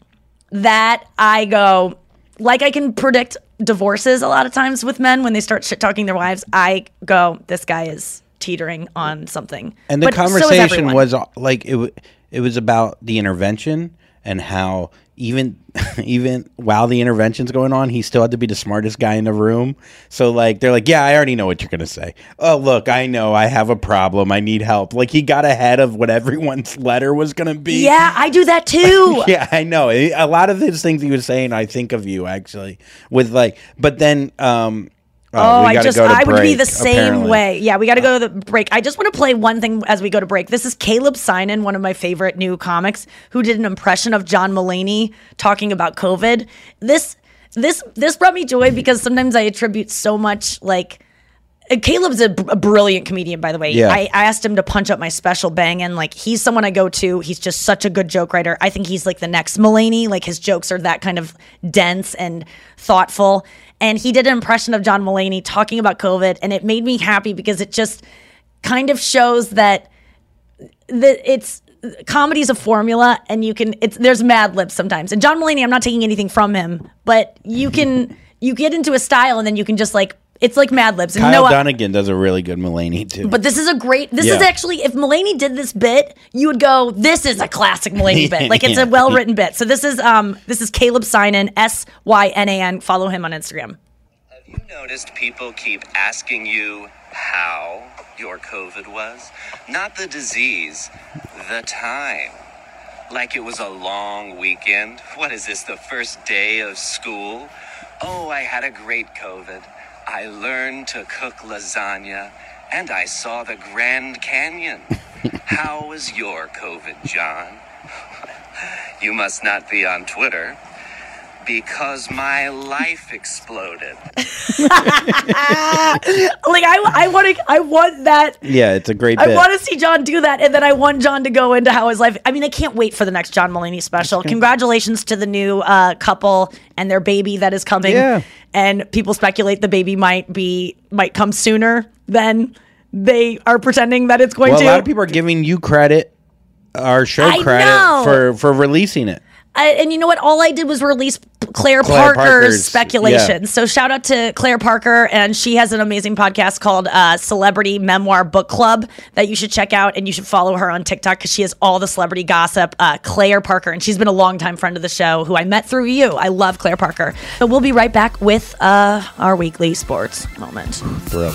that I go, like I can predict divorces a lot of times with men when they start shit talking their wives. I go, this guy is teetering on something. And the But conversation everyone. was uh, like it. w- It was about the intervention and how even even while the intervention's going on, he still had to be the smartest guy in the room. So like they're like, yeah, I already know what you're gonna say. Oh look, I know I have a problem. I need help. Like he got ahead of what everyone's letter was gonna be. Yeah, I do that too. yeah, I know. A lot of these things he was saying, I think of you actually with like. But then, um, Oh, we I just I would be the same apparently. way. Yeah, we got to go to the break. I just want to play one thing as we go to break. This is Caleb Synan, one of my favorite new comics, who did an impression of John Mulaney talking about COVID. This this this brought me joy because sometimes I attribute so much like uh, Uh, Caleb's a, a brilliant comedian, by the way. Yeah. I, I asked him to punch up my special bang, and like he's someone I go to. He's just such a good joke writer. I think he's like the next Mulaney. Like his jokes are that kind of dense and thoughtful. And he did an impression of John Mulaney talking about COVID, and it made me happy because it just kind of shows that that it's comedy's a formula and you can it's there's mad libs sometimes and john mulaney i'm not taking anything from him but you can you get into a style and then you can just like it's like mad libs and Kyle no Dunnigan does a really good Mulaney too. but this is a great this is actually if mulaney did this bit you would go this is a classic mulaney bit like it's Yeah. a well-written bit so this is um this is caleb Synan s-y-n-a-n follow him on instagram Have you noticed people keep asking you how your COVID was? Not the disease, the time. Like it was a long weekend. What is this, the first day of school? Oh, I had a great COVID. I learned to cook lasagna and I saw the Grand Canyon. How was your COVID, John? You must not be on Twitter because my life exploded. like i i want to i want that yeah, it's a great I want to see John do that, and then I want John to go into how his life. I mean, I can't wait for the next John Mulaney special. Congratulations to the new uh, couple and their baby that is coming. Yeah. And people speculate the baby might be might come sooner than they are pretending that it's going well, to. a lot of people are giving you credit, our show I credit know. for for releasing it. I, and you know what? All I did was release Claire, Claire Parker's, Parker's, speculation. yeah. So shout out to Claire Parker, and she has an amazing podcast called uh, Celebrity Memoir Book Club that you should check out, and you should follow her on TikTok because she has all the celebrity gossip. Uh, Claire Parker, and she's been a longtime friend of the show, who I met through you. I love Claire Parker. So we'll be right back with uh, our weekly sports moment. Thrilled.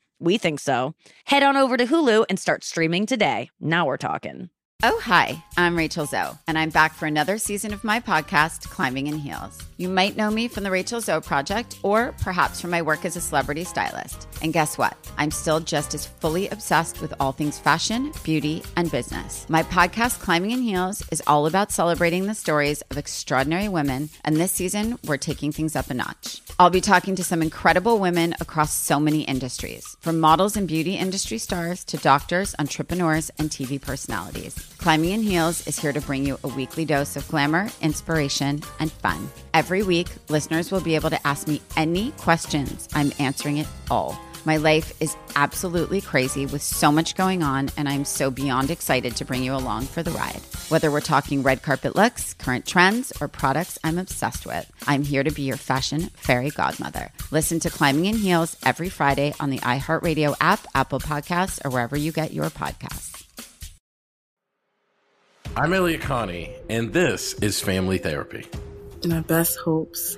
We think so. Head on over to Hulu and start streaming today. Now we're talking. Oh, hi, I'm Rachel Zoe, and I'm back for another season of my podcast, Climbing in Heels. You might know me from the Rachel Zoe Project, or perhaps from my work as a celebrity stylist. And guess what? I'm still just as fully obsessed with all things fashion, beauty, and business. My podcast, Climbing in Heels, is all about celebrating the stories of extraordinary women, and this season, we're taking things up a notch. I'll be talking to some incredible women across so many industries, from models and beauty industry stars to doctors, entrepreneurs, and TV personalities. Climbing in Heels is here to bring you a weekly dose of glamour, inspiration, and fun. Every week, listeners will be able to ask me any questions. I'm answering it all. My life is absolutely crazy with so much going on, and I'm so beyond excited to bring you along for the ride. Whether we're talking red carpet looks, current trends, or products I'm obsessed with, I'm here to be your fashion fairy godmother. Listen to Climbing in Heels every Friday on the iHeartRadio app, Apple Podcasts, or wherever you get your podcasts. I'm Elliott Connie, and this is Family Therapy. My best hopes.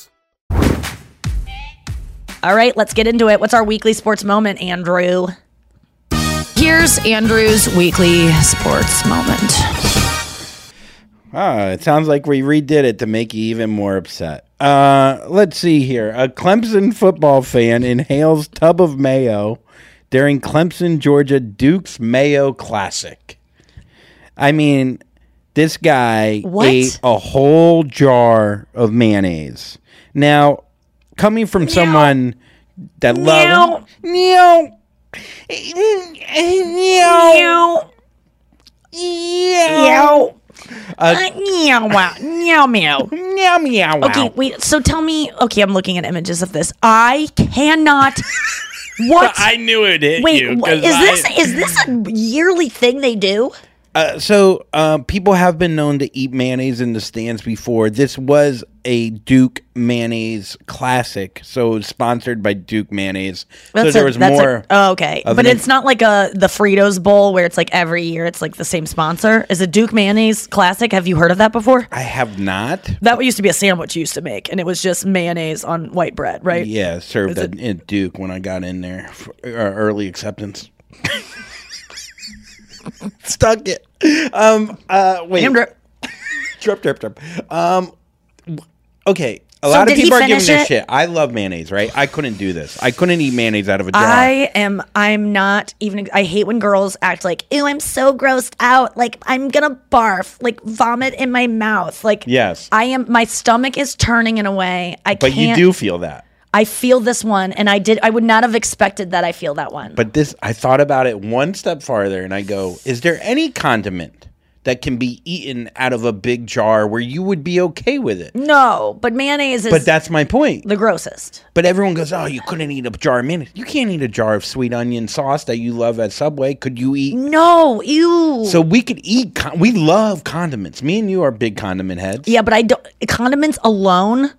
All right, let's get into it. What's our weekly sports moment, Andrew? Here's Andrew's weekly sports moment. Ah, it sounds like we redid it to make you even more upset. Uh, let's see here. A Clemson football fan inhales tub of mayo during Clemson Georgia Duke's Mayo Classic. I mean, this guy What? ate a whole jar of mayonnaise. Now, coming from someone that loves meow, meow, Meow. Uh, meow, wow. meow, meow. meow, meow. Okay, wait. So tell me. Okay, I'm looking at images of this. I cannot. What? I knew it hit Wait, you. wha- 'cause is I- this is this a yearly thing they do? Uh, so uh, people have been known to eat mayonnaise in the stands before. This was a Duke mayonnaise classic, so it was sponsored by Duke mayonnaise. so there a- was that's a- more. oh, okay, but it's not like a the Fritos bowl where it's like every year it's like the same sponsor. Is it Duke mayonnaise classic? Have you heard of that before? I have not. That used to be a sandwich you used to make, and it was just mayonnaise on white bread, right? Yeah, served at, at Duke when I got in there for uh, early acceptance. Stuck it. Um. Uh. Wait. Damn drip. drip. Drip. Drip. Um. Okay. A So lot of people are giving finish this shit. I love mayonnaise, right? I couldn't do this. I couldn't eat mayonnaise out of a jar. I am. I'm not even. I hate when girls act like, "Ew, I'm so grossed out. Like I'm gonna barf. Like vomit in my mouth. Like Yes. I am. My stomach is turning in a way I but can't. But you do feel that. I feel this one, and I did. I would not have expected that. I feel that one. But this, I thought about it one step farther, and I go, is there any condiment that can be eaten out of a big jar where you would be okay with it? No, but mayonnaise is. But that's my point. the grossest. But everyone goes, oh, you couldn't eat a jar of mayonnaise. You can't eat a jar of sweet onion sauce that you love at Subway. Could you eat? No, ew. So we could eat. Con- we love condiments. Me and you are big condiment heads. Yeah, but I don't. Condiments alone.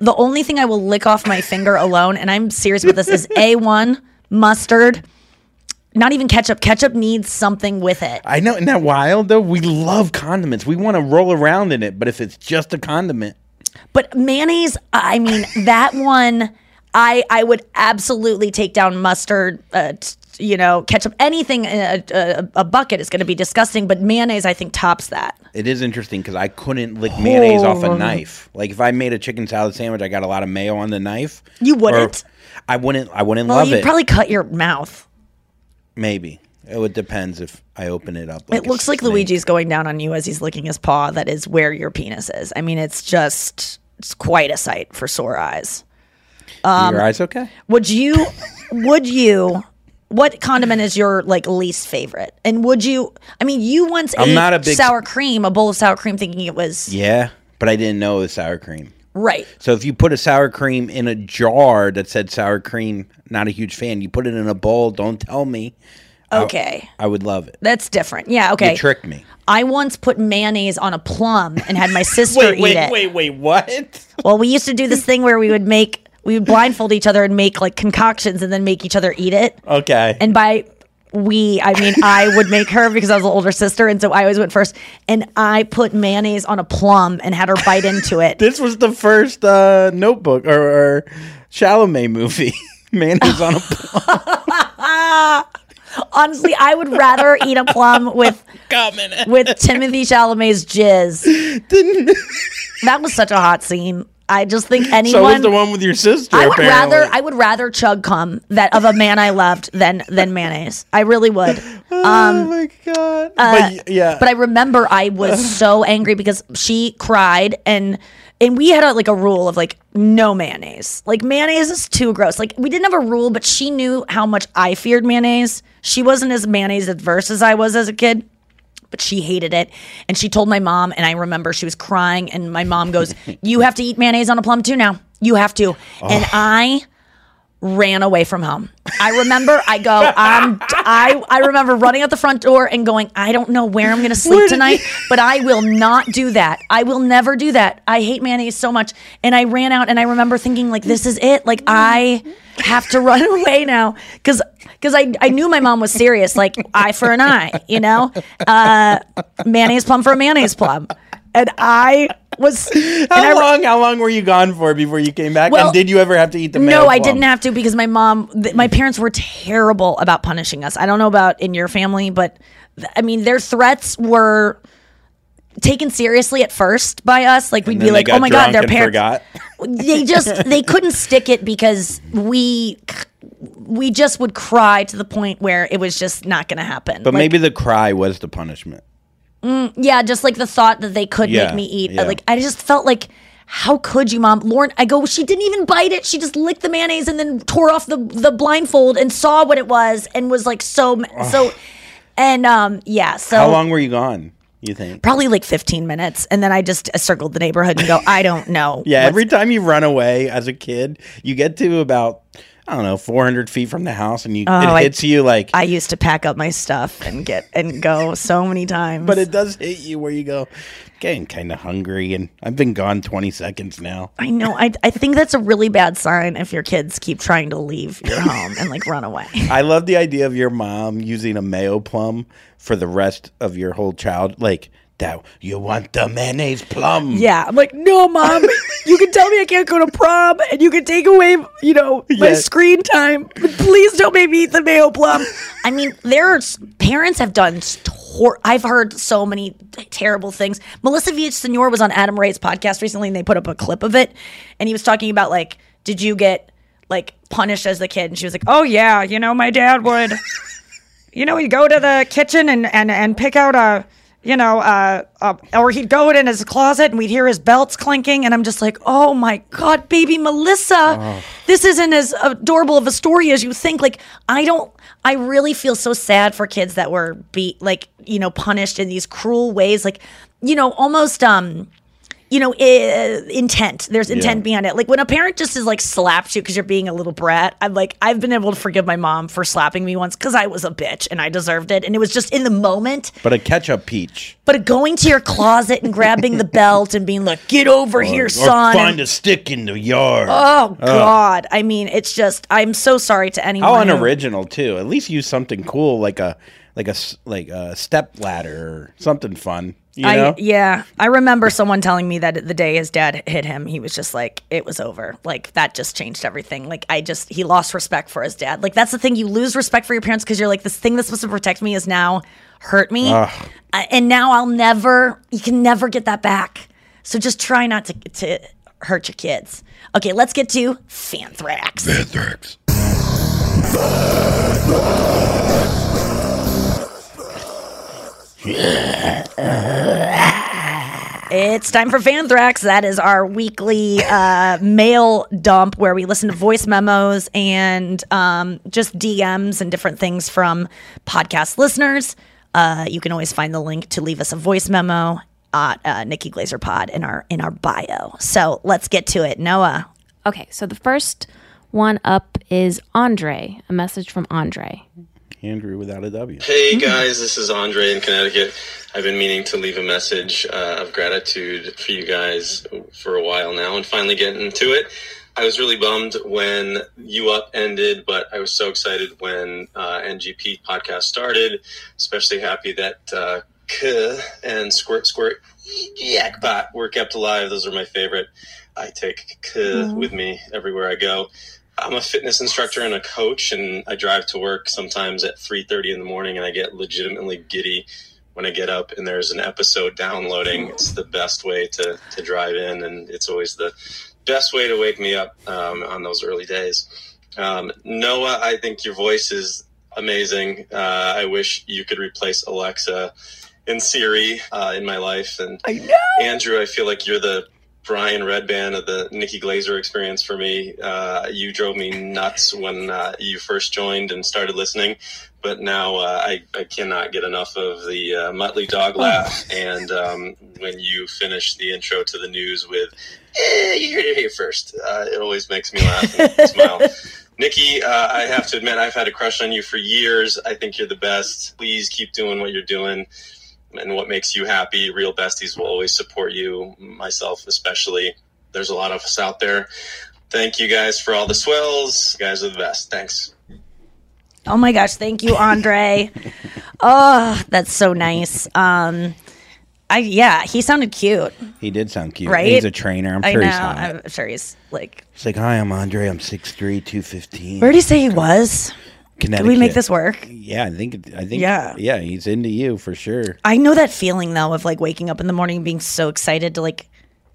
The only thing I will lick off my finger alone, and I'm serious about this, is A1 mustard, not even ketchup. Ketchup needs something with it. I know. Isn't that wild though? We love condiments. We want to roll around in it, but if it's just a condiment, But mayonnaise, I mean, that one, I I would absolutely take down mustard. Uh, t- you know, ketchup, anything in a, a, a bucket is going to be disgusting. But mayonnaise, I think, tops that. it is interesting because I couldn't lick mayonnaise off a knife. Like if I made a chicken salad sandwich, I got a lot of mayo on the knife. You wouldn't. I wouldn't. I wouldn't Well, love you'd it. probably cut your mouth. Maybe it would depends if I open it up. it looks like snake. Luigi's going down on you as he's licking his paw. That is where your penis is. I mean, it's just it's quite a sight for sore eyes. Um, Your eyes okay? Would you? Would you? What condiment is your like least favorite? And would you? I mean, you once I'm ate not a big- sour cream, a bowl of sour cream, thinking it was Yeah, but I didn't know it was sour cream. right. So if you put a sour cream in a jar that said sour cream, not a huge fan. You put it in a bowl. Don't tell me. Okay. I, would love it. That's different. Yeah. Okay. You tricked me. I once put mayonnaise on a plum and had my sister Wait, eat wait, it. wait, wait. What? Well, we used to do this thing where we would make we would blindfold each other and make like concoctions and then make each other eat it. Okay. And by we, I mean I would make her because I was the older sister, and so I always went first. And I put mayonnaise on a plum and had her bite into it. This was the first uh, Notebook or, or Chalamet movie. Mayonnaise on a plum. Honestly, I would rather eat a plum with with Timothée Chalamet's jizz. that was such a hot scene. I just think anyone. So was the one with your sister. I would apparently. rather I would rather chug cum that of a man I loved than than mayonnaise. I really would. oh my god! Uh, but yeah, But I remember I was so angry because she cried and and we had a, like a rule of like no mayonnaise. Like mayonnaise is too gross. Like we didn't have a rule, but she knew how much I feared mayonnaise. She wasn't as mayonnaise adverse as I was as a kid. But she hated it. And she told my mom, and I remember she was crying, and my mom goes, You have to eat mayonnaise on a plum too now. You have to. And oh. I ran away from home. I remember I go, I I remember running out the front door and going, I don't know where I'm gonna sleep tonight, but I will not do that. I will never do that. I hate mayonnaise so much. And I ran out and I remember thinking, like, this is it. Like I have to run away now. Cause because I, I knew my mom was serious, like eye for an eye, you know? Uh mayonnaise plum for a mayonnaise plum. And I was how long? How long were you gone for before you came back? Well, and did you ever have to eat the? no, I plum? didn't have to because my mom, th- my parents were terrible about punishing us. I don't know about in your family, but th- I mean, their threats were taken seriously at first by us. Like we'd be like, "Oh my god, their parents." forgot. They just they couldn't stick it because we we just would cry to the point where it was just not going to happen. But Like, maybe the cry was the punishment. Mm, yeah, just like the thought that they could Yeah, make me eat. yeah. Like I just felt like, how could you, mom? Lauren, I go. She didn't even bite it. She just licked the mayonnaise and then tore off the the blindfold and saw what it was and was like so so. And um, yeah. So How long were you gone? You think? Probably like 15 minutes, and then I just circled the neighborhood and go, I don't know. Yeah, every time you run away as a kid, you get to about I don't know 400 feet from the house, and you Oh, it I- hits you like. I used to pack up my stuff and get and go so many times. but it does hit you where you go, getting kind of hungry, and I've been gone 20 seconds now. I know. I, I think that's a really bad sign if your kids keep trying to leave your home and like run away. I love the idea of your mom using a mayo plum for the rest of your whole child. Like that, you want the mayonnaise plum? Yeah, I'm like, no, mom. You can tell me I can't go to prom, and you can take away, you know, my Yes. screen time. But please don't make me eat the mayo plum. I mean, there's parents have done. Tor- I've heard so many terrible things. Melissa Villasenor was on Adam Ray's podcast recently, and they put up a clip of it, and he was talking about like, did you get like punished as a kid? And she was like, oh yeah, you know, my dad would. you know, he'd go to the kitchen and and and pick out a, you know, uh, uh, or he'd go in his closet and we'd hear his belts clinking, and I'm just like, oh my god, baby Melissa, this isn't as adorable of a story as you think. Like, I don't. I really feel so sad for kids that were beat, like you know, punished in these cruel ways, like you know, almost um you know, i- intent. There's intent Yeah. behind it. Like when a parent just is like slaps you because you're being a little brat. I'm like, I've been able to forgive my mom for slapping me once because I was a bitch and I deserved it. And it was just in the moment. But a ketchup peach. But going to your closet and grabbing the belt and being like, get over here, Or son. find and- a stick in the yard. oh. God. I mean, it's just, I'm so sorry to anyone. How who- unoriginal too. At least use something cool like a like a like a step ladder or something fun. You know? I, yeah, I remember someone telling me that the day his dad hit him, he was just like, it was over. Like that just changed everything. Like I just, he lost respect for his dad. Like that's the thing. You lose respect for your parents because you're like, this thing that's supposed to protect me is now hurt me, Uh, and now I'll never. You can never get that back. So just try not to to hurt your kids. Okay, let's get to Fanthrax. Fanthrax. It's time for Fanthrax. That is our weekly uh, mail dump where we listen to voice memos and um, just DMs and different things from podcast listeners. Uh, you can always find the link to leave us a voice memo at uh, Nikki Glaser Pod in our in our bio. So let's get to it, Noah. Okay, so the first one up is Andre, a message from Andre. Andrew without a W. Hey guys, this is Andre in Connecticut. I've been meaning to leave a message uh, of gratitude for you guys for a while now and finally getting to it. I was really bummed when You Up ended, but I was so excited when uh, NGP podcast started. Especially happy that uh, K and Squirt Squirt Yakbot were kept alive. Those are my favorite. I take K with me everywhere I go. I'm a fitness instructor and a coach, and I drive to work sometimes at 3:30 in the morning, and I get legitimately giddy when I get up and there's an episode downloading. It's the best way to to drive in, and it's always the best way to wake me up um, on those early days. Um, Noah, I think your voice is amazing. Uh, I wish you could replace Alexa and Siri uh, in my life. And Andrew, I feel like you're the Brian Redban of the Nikki Glaser experience for me. Uh, you drove me nuts when uh, you first joined and started listening, but now uh, I, I cannot get enough of the uh, Muttley dog laugh. And um, when you finish the intro to the news with, eh, you heard it here first, uh, it always makes me laugh and smile. Nikki, uh, I have to admit, I've had a crush on you for years. I think you're the best. Please keep doing what you're doing and what makes you happy. Real besties will always support you, myself especially. There's a lot of us out there. Thank you guys for all the swells. You guys are the best. Thanks. Oh my gosh, thank you, Andre. oh, that's so nice. Um, I yeah, he sounded cute, He did sound cute. right? He's a trainer. I'm I sure know. he's hot. I'm sure he's like. He's like, hi, I'm Andre. I'm 6'3", 215. Where did he say he was? Can we make this work? Yeah, I think. I think. Yeah. Yeah, he's into you for sure. I know that feeling though of like waking up in the morning and being so excited to like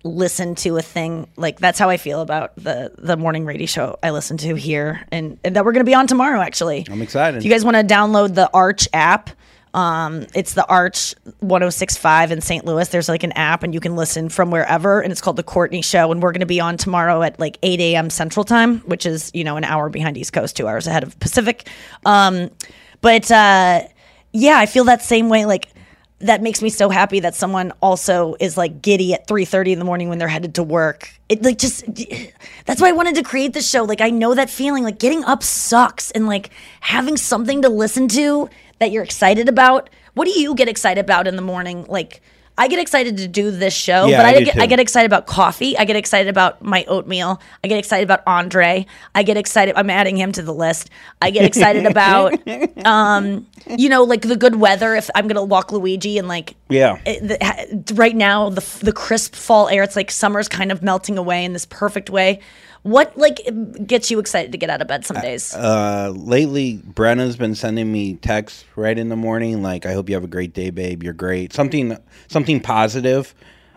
listen to a thing. Like that's how I feel about the the morning radio show I listen to here and, and that we're going to be on tomorrow actually. I'm excited. If you guys want to download the Arch app, um, it's the Arch 1065 in St. Louis. There's like an app and you can listen from wherever, and it's called The Courtney Show. And we're going to be on tomorrow at like 8 a.m. Central Time, which is, you know, an hour behind East Coast, two hours ahead of Pacific. Um, but uh, yeah, I feel that same way. Like, that makes me so happy that someone also is like giddy at 3.30 in the morning when they're headed to work it like just that's why i wanted to create this show like i know that feeling like getting up sucks and like having something to listen to that you're excited about what do you get excited about in the morning like I get excited to do this show, Yeah, but I I, get, too. I get excited about coffee. I get excited about my oatmeal. I get excited about Andre. I get excited. I'm adding him to the list. I get excited about, um, you know, like the good weather. If I'm gonna walk Luigi and like Yeah. it, the, right now the the crisp fall air it's like summer's kind of melting away in this perfect way what like gets you excited to get out of bed some days Uh, lately, Brenna's been sending me texts right in the morning, like "I hope you have a great day, babe. You're great." Something, something positive,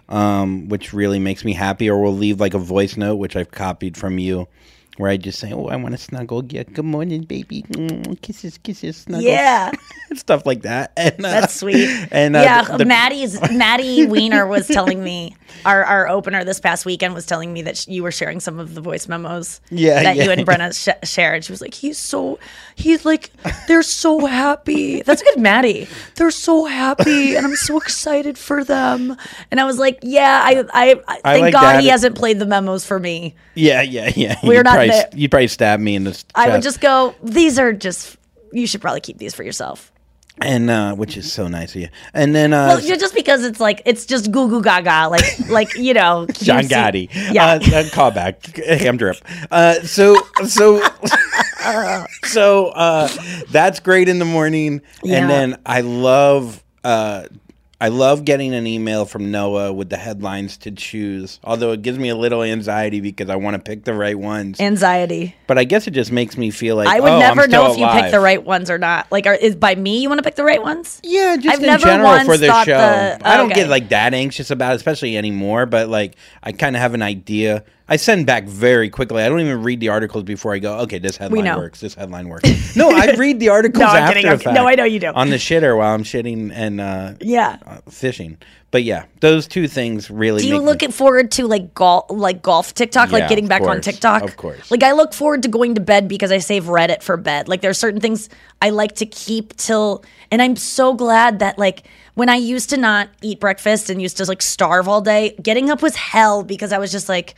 um, which really makes me happy. Or we'll leave like a voice note, which I've copied from you, where I just say, "Oh, I want to snuggle. Yeah, good morning, baby. Mm, kisses, kisses, snuggles." Yeah. stuff like that. And, uh, that's sweet And uh, yeah the- the- maddie's maddie wiener was telling me our our opener this past weekend was telling me that sh- you were sharing some of the voice memos. Yeah, that yeah, you and. Brenna sh- shared. She was like, "He's so, he's like, they're so happy." That's good, Maddie. They're so happy, and I'm so excited for them. And I was like, "Yeah, I, I, I thank like God he hasn't played the memos for me." Yeah, yeah, yeah. We're not probably. You'd probably stab me in the chest. I would just go, "These are just." You should probably keep these for yourself. and uh, which is so nice of you. And then uh, Well, just because it's like it's just goo goo gaga, like like you know, John. Gotti. Yeah. Uh, uh, callback. Ham drip. Uh, so so so uh, that's great in the morning. Yeah. And then I love uh, I love getting an email from Noah with the headlines to choose. Although it gives me a little anxiety because I want to pick the right ones. Anxiety. But I guess it just makes me feel like I would oh, never know if you pick the right ones or not. Like, are, is by me you want to pick the right ones? Yeah, just I've in never general for the show. the- I don't okay. get like that anxious about it, especially anymore. But like, I kind of have an idea. I send back very quickly. I don't even read the articles before I go. Okay, this headline know. works. This headline works. no, I read the articles No, I'm after kidding, I'm fact. kidding. No, I know you do. on the shitter while I'm shitting and uh, Yeah. uh, fishing. But yeah, those two things really. Do you make me- look forward to like golf, like golf TikTok, Yeah, like getting of back on course, TikTok? of course. Like I look forward to going to bed because I save Reddit for bed. Like there are certain things I like to keep till, and I'm so glad that like when I used to not eat breakfast and used to like starve all day, getting up was hell because I was just like.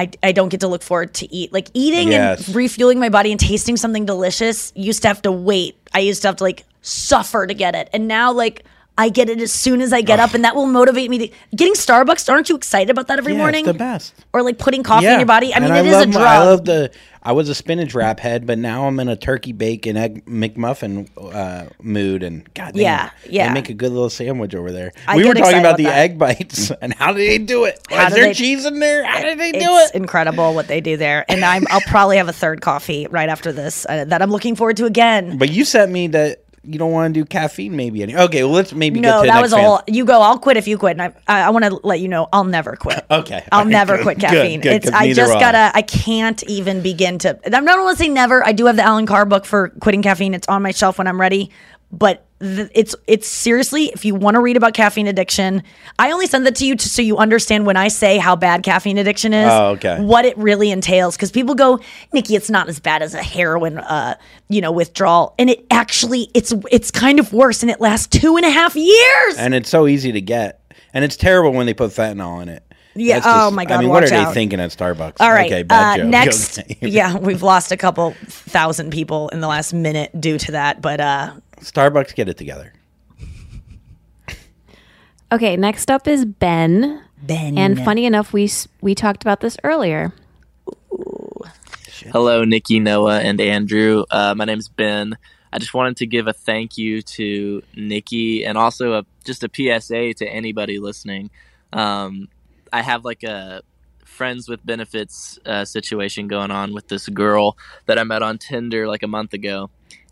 I, I don't get to look forward to eat. Like eating Yes. and refueling my body and tasting something delicious used to have to wait. I used to have to like suffer to get it. And now like I get it as soon as I get up and that will motivate me to getting Starbucks. Aren't you excited about that every Yeah, morning? It's the best. Or like putting coffee in your body. I and mean, it is love a drug. I love the. I was a spinach wrap head, but now I'm in a turkey bacon egg McMuffin uh, mood, and God, damn, Yeah, yeah. they make a good little sandwich over there. I we were talking about about the that. egg bites and how did they do it? How Is do there they- cheese in there? How did they do it's it? incredible what they do there. And I'm, I'll probably have a third coffee right after this uh, that I'm looking forward to again. But you sent me that you don't want to do caffeine, maybe any. Okay, well let's maybe No, get to the that was all. You go. I'll quit if you quit, and I, I, I want to let you know I'll never quit. Okay, I'll right, never good, quit caffeine. good, it's 'cause I just gotta. I can't even begin to. I'm not to say never. I do have the Allen Carr book for quitting caffeine. It's on my shelf when I'm ready. But th- it's it's seriously. If you want to read about caffeine addiction, I only send that to you to, so you understand when I say how bad caffeine addiction is. Oh, okay. What it really entails, because people go, Nikki, it's not as bad as a heroin, uh, you know, withdrawal, and it actually it's it's kind of worse, and it lasts two and a half years. and it's so easy to get, and it's terrible when they put fentanyl in it. Yeah, That's oh my God, I mean, what are watch they thinking at Starbucks? All right. Okay, bad uh, joke. Next, yeah, we've lost a couple thousand people in the last minute due to that. But uh, Starbucks, get it together. Okay, next up is Ben. Ben. And funny enough, we we talked about this earlier. Hello, Nikki, Noah, and Andrew. Uh, my name's Ben. I just wanted to give a thank you to Nikki and also a, just a PSA to anybody listening. Um, I have like a friends with benefits uh, situation going on with this girl that I met on Tinder like a month ago,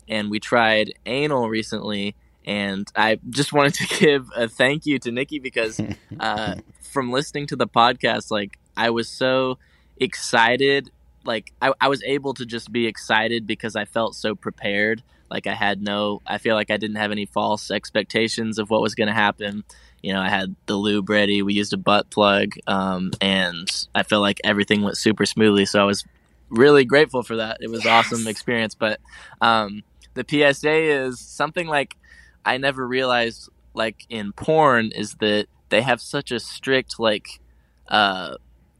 and we tried anal recently. And I just wanted to give a thank you to Nikki because uh, from listening to the podcast, like I was so excited. Like I, I was able to just be excited because I felt so prepared. Like I had no, I feel like I didn't have any false expectations of what was going to happen. You know, I had the lube ready. We used a butt plug, um, and I feel like everything went super smoothly. So I was really grateful for that. It was an awesome experience. But um, the PSA is something like I never realized, like in porn, is that they have such a strict like uh,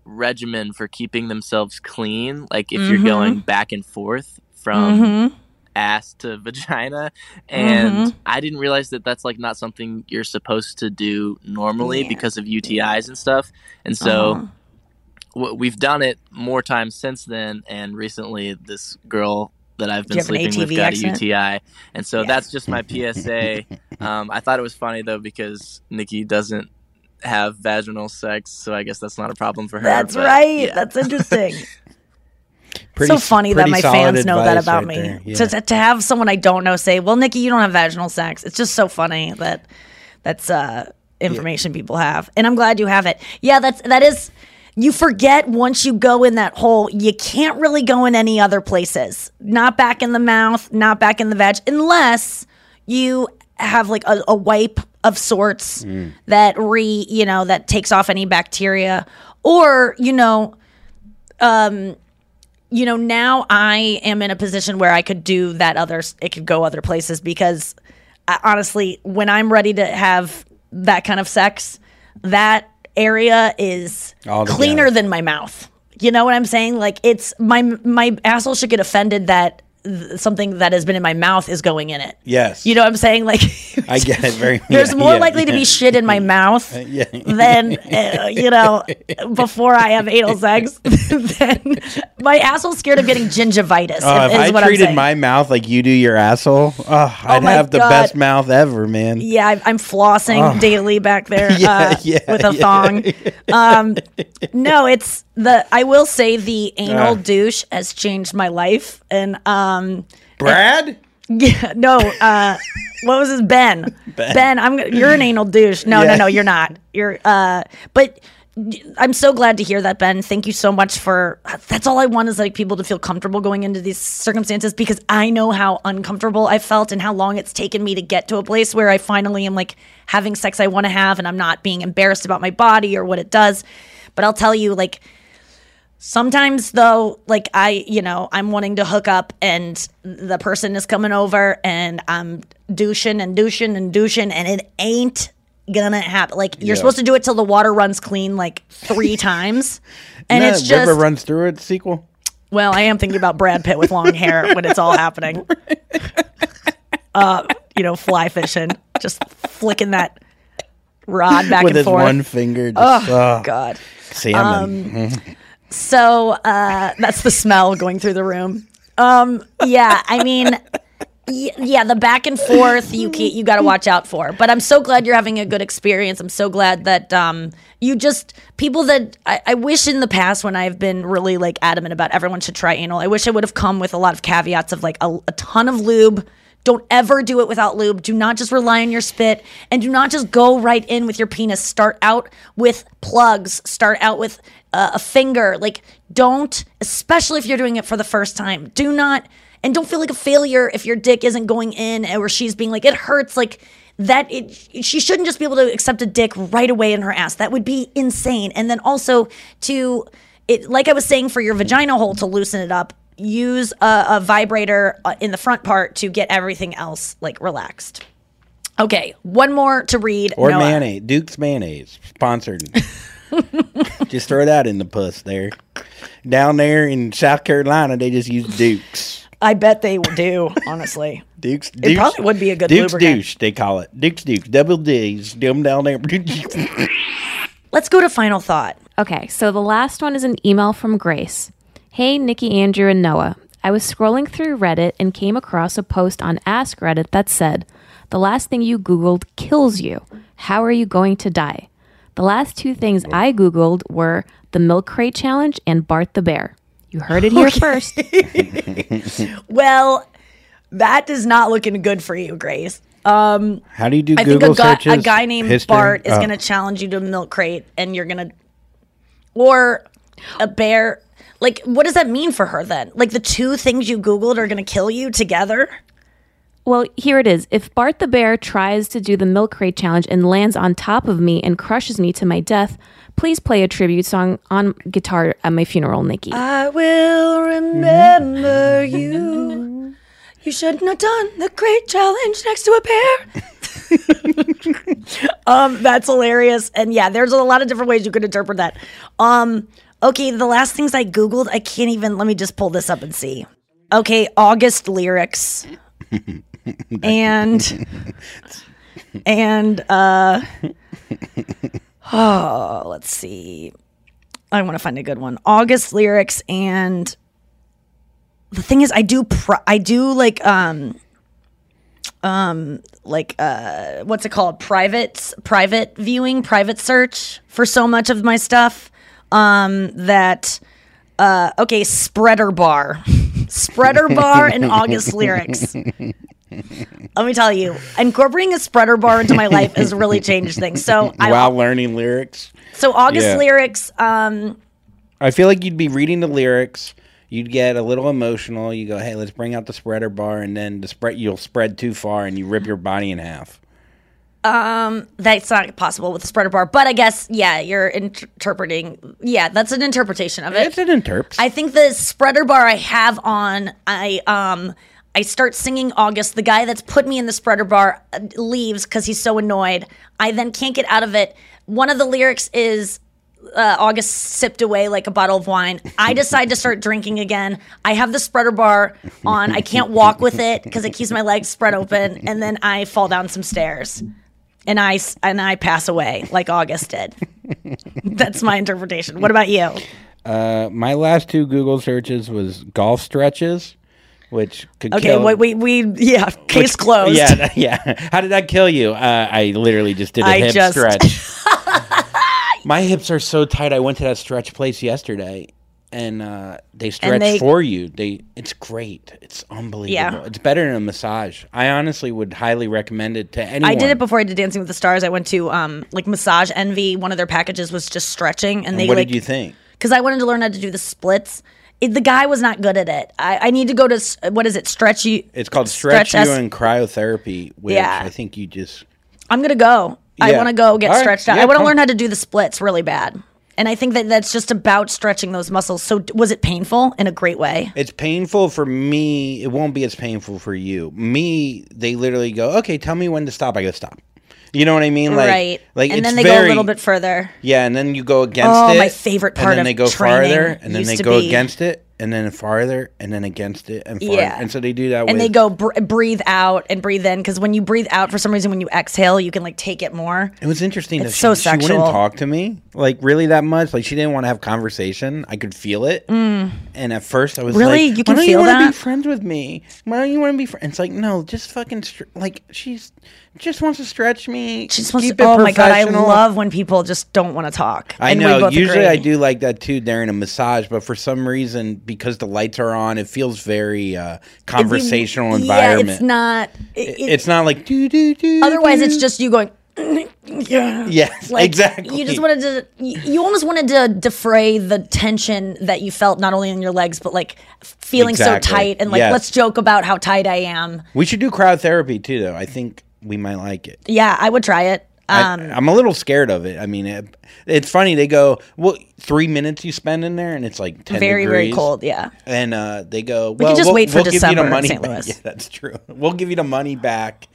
regimen for keeping themselves clean. Like if you're Mhm. going back and forth from Mhm. ass to vagina, and Mhm. I didn't realize that that's like not something you're supposed to do normally because of UTIs and stuff. And so Uh-huh. w- we've done it more times since then. And recently, this girl that I've been you have an sleeping with ATV got accident? a UTI, and so that's just my PSA. um, I thought it was funny though because Nikki doesn't have vaginal sex, so I guess that's not a problem for her. that's but right. yeah. That's interesting. Pretty- so funny that my fans know that about right me. yeah. To, to, to have someone I don't know say, "Well, Nikki, you don't have vaginal sex," it's just so funny that that's uh, information people have, and I'm glad you have it. Yeah, that's that is. You forget once you go in that hole, you can't really go in any other places. Not back in the mouth, not back in the veg, unless you have like a, a wipe of sorts that re you know that takes off any bacteria or you know um you know now i am in a position where i could do that other it could go other places because I, honestly when i'm ready to have that kind of sex that area is cleaner than my mouth. You know what i'm saying? Like it's my my asshole should get offended that th- something that has been in my mouth is going in it Yes. you know what i'm saying like I get it very there's yeah, more yeah, likely to be shit in my mouth Yeah. than uh, you know before I have anal sex. then my asshole's scared of getting gingivitis. Oh, is if I treated my mouth like you do your asshole, oh, I'd my have the best mouth ever, man. yeah, I'm flossing Oh. daily back there Yeah, uh, yeah, with a yeah. thong. Um, no, it's the. I will say the anal Ah. douche has changed my life, and um, Brad. Yeah, no. Uh, what was his Ben? Ben. I'm. You're an anal douche. No, Yeah. no, no. You're not. You're. Uh, but I'm so glad to hear that, Ben. Thank you so much for. That's all I want is like people to feel comfortable going into these circumstances because I know how uncomfortable I felt and how long it's taken me to get to a place where I finally am like having sex I want to have and I'm not being embarrassed about my body or what it does. But I'll tell you, like Sometimes though, like I, you know, I'm wanting to hook up and the person is coming over and I'm douching and douching and douching and it ain't gonna happen. Like you're Yeah. supposed to do it till the water runs clean like three times. And it's just River runs through it sequel. well, I am thinking about Brad Pitt with long hair when it's all happening. Uh, you know, fly fishing, just flicking that rod back and forth. with and his forth. one finger. Oh, Just, oh, God. salmon. Um, So uh, that's the smell going through the room. Um, yeah, I mean, yeah, the back and forth you you got to watch out for. But I'm so glad you're having a good experience. I'm so glad that um, you just people that I, I wish in the past when I've been really like adamant about everyone should try anal. I wish I would have come with a lot of caveats of like a, a ton of lube. Don't ever do it without lube. Do not just rely on your spit and do not just go right in with your penis. Start out with plugs. Start out with uh, a finger. Like, don't, especially if you're doing it for the first time, do not, and don't feel like a failure if your dick isn't going in or she's being like, it hurts. Like, that it, she shouldn't just be able to accept a dick right away in her ass. That would be insane. And then also to, it, like I was saying, for your vagina hole to loosen it up, use a, a vibrator uh, in the front part to get everything else like relaxed. Okay, one more to read. Or Noah. mayonnaise. Duke's mayonnaise. Sponsored. just throw that in the puss there. Down there in South Carolina, they just use Duke's. I bet they do, honestly. Duke's. It probably would be a good Duke's lubricant. douche, they call it. Duke's Dukes. Double D's. Them down there. Let's go to final thought. Okay, so the last one is an email from Grace. Hey, Nikki, Andrew, and Noah. I was scrolling through Reddit and came across a post on Ask Reddit that said, The last thing you Googled kills you. How are you going to die? The last two things I Googled were the Milk Crate Challenge and Bart the Bear. You heard it here first. Well, that does not looking good for you, Grace. Um, How do you do I Google think a guy, searches? a guy named History? Bart is Oh. going to challenge you to a milk crate, and you're going to, or a bear. Like, what does that mean for her then? Like, the two things you Googled are going to kill you together? Well, here it is. If Bart the Bear tries to do the Milk Crate Challenge and lands on top of me and crushes me to my death, please play a tribute song on guitar at my funeral, Nikki. I will remember you. You shouldn't have done the crate challenge next to a bear. um, that's hilarious. And yeah, there's a lot of different ways you could interpret that. Um, okay, the last things I Googled, I can't even let me just pull this up and see. Okay, August lyrics. and and uh oh let's see. I want to find a good one. August lyrics and the thing is i do pri- i do like um um like uh what's it called? Private private viewing private search for so much of my stuff um that uh okay spreader bar. Spreader bar and august lyrics let me tell you incorporating a spreader bar into my life has really changed things so i While learning lyrics. so august Yeah. lyrics um I feel like you'd be reading the lyrics. You'd get a little emotional. You go, "Hey, let's bring out the spreader bar," and then the spread you'll spread too far and you rip your body in half. Um, that's not possible with the spreader bar, but I guess yeah, you're interpreting. Yeah, that's an interpretation of it. It's an interp. I think the spreader bar I have on, I um, I start singing August. The guy that's put me in the spreader bar uh, leaves because he's so annoyed. I then can't get out of it. One of the lyrics is. Uh, August sipped away like a bottle of wine. I decide to start drinking again. I have the spreader bar on. I can't walk with it because it keeps my legs spread open, and then I fall down some stairs, and I, and I pass away like August did. That's my interpretation. What about you? Uh, my last two Google searches was golf stretches, which could Okay, kill. we, we we yeah, case which- closed. Yeah, yeah. How did that kill you? Uh, I literally just did a I hip just- stretch. My hips are so tight. I went to that stretch place yesterday, and uh, they stretch they- for you. They it's great. It's unbelievable. Yeah. It's better than a massage. I honestly would highly recommend it to anyone. I did it before I did Dancing with the Stars. I went to um like Massage Envy. One of their packages was just stretching, and, And they what like did you think? because I wanted to learn how to do the splits. It, the guy was not good at it. I, I need to go to s- what is it? Stretch you. It's called stretch, you and cryotherapy, which Yeah. I think you just I'm gonna go. I Yeah. want to go get All right. stretched out. Yeah, I want to come. learn how to do the splits really bad. And I think that that's just about stretching those muscles. So d- was it painful in a great way? It's painful for me. It won't be as painful for you. Me, they literally go, "Okay, tell me when to stop." I go, "Stop." You know what I mean? Like, right. Like, and then they very, go a little bit further. Yeah, and then you go against Oh, it. my favorite part And then they go farther, and then they go be- against it, and then farther, and then against it, and farther. Yeah. And so they do that. And with, they go br- breathe out and breathe in because when you breathe out, for some reason, when you exhale, you can like take it more. It was interesting It's that so she, she wouldn't sexual. talk to me like really that much. Like she didn't want to have conversation. I could feel it. Mm. And at first I was Really? like, You can Why don't feel you wanna that? be friends with me? Why don't you want to be friends? It's like no, just fucking str- like she's just wants to stretch me. She just wants to, oh my god, I love when people just don't want to talk. I know. Usually agree. I do like that too during a massage, but for some reason, because the lights are on, it feels very uh, conversational Yeah, environment. it's not. It, it- it's not like do do do. otherwise, it's just you going. yeah. Yes, Like, exactly. You just wanted to. You you almost wanted to defray the tension that you felt not only in your legs but like feeling Exactly. so tight and like Yes. let's joke about how tight I am. We should do cryotherapy too, though. I think we might like it. Yeah, I would try it. Um, I, I'm a little scared of it. I mean, it, it's funny. They go, "Well, three minutes you spend in there, and it's like ten very very cold. Yeah. And uh, they go, We could "Well, just we'll, wait for we'll give you December the money St. back." Louis. Yeah, that's true. We'll give you the money back.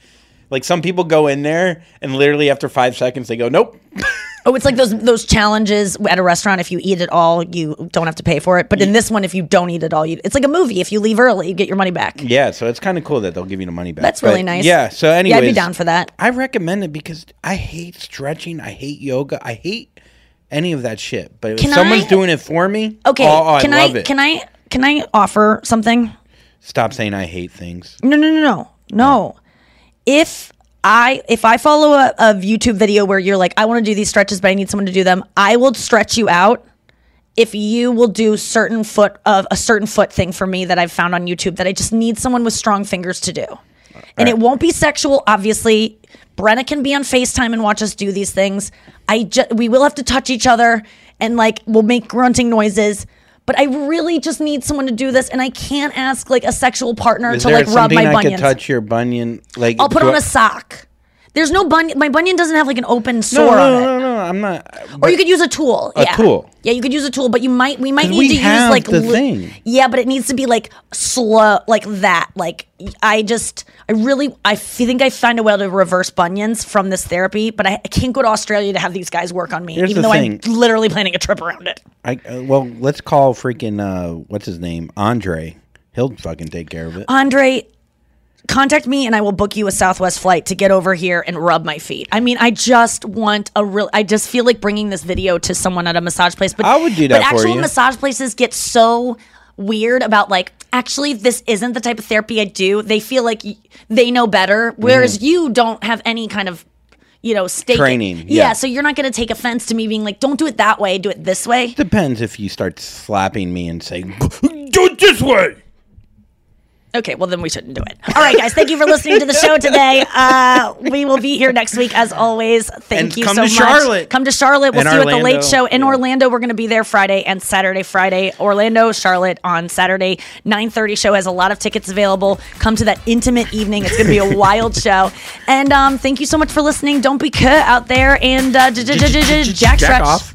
Like some people go in there, and literally after five seconds, they go, "Nope." Oh, it's like those those challenges at a restaurant. If you eat it all, you don't have to pay for it. But in this one, if you don't eat it all, you it's like a movie. If you leave early, you get your money back. Yeah, so it's kind of cool that they'll give you the money back. That's really But, nice. Yeah. So, Yeah, I'd be down for that. I recommend it because I hate stretching. I hate yoga. I hate any of that shit. But if Can someone's I- doing it for me, Okay, oh, oh, can I I, love it. can I can I offer something? Stop saying I hate things. No, no, no, no, no. If I if I follow a, a YouTube video where you're like, I want to do these stretches, but I need someone to do them, I will stretch you out. If you will do certain foot of a certain foot thing for me that I've found on YouTube that I just need someone with strong fingers to do, and it won't be sexual. Obviously, Brenna can be on Facetime and watch us do these things. I just we will have to touch each other and like we'll make grunting noises. But I really just need someone to do this, and I can't ask like a sexual partner Is to there like rub my I bunions. could touch your bunion? Like I'll put on a sock. There's no bunion. My bunion doesn't have like an open No, sore no, on it. no, no, I'm not. Or you could use a tool. A yeah. tool. Yeah, you could use a tool, but you might we might need we to use like the li- thing. Yeah, but it needs to be like slow, like that. Like I just, I really, I think I find a way to reverse bunions from this therapy, but I, I can't go to Australia to have these guys work on me, Here's even though thing. I'm literally planning a trip around it. I uh, well, let's call freaking uh, what's his name, Andre. He'll fucking take care of it. Andre, contact me and I will book you a Southwest flight to get over here and rub my feet. I mean, I just want a real. I just feel like bringing this video to someone at a massage place. But I would do that But actual massage places get so weird about like. Actually, this isn't the type of therapy I do. They feel like y- they know better, whereas mm-hmm. you don't have any kind of, you know, stake Training, Yeah, yeah. so you're not going to take offense to me being like, "Don't do it that way. Do it this way." Depends if you start slapping me and say, "Do it this way." Okay, well then we shouldn't do it. All right, guys, thank you for listening to the show today. Uh, we will be here next week as always. Thank And you come so to much. Charlotte. Come to Charlotte. We'll And see you at the Late Show in Orlando. We're going to be there Friday and Saturday. Friday, Orlando, Charlotte on Saturday. 9:30 show has a lot of tickets available. Come to that intimate evening. It's going to be a wild show. And um, thank you so much for listening. Don't be cut out there and uh, jack stretch.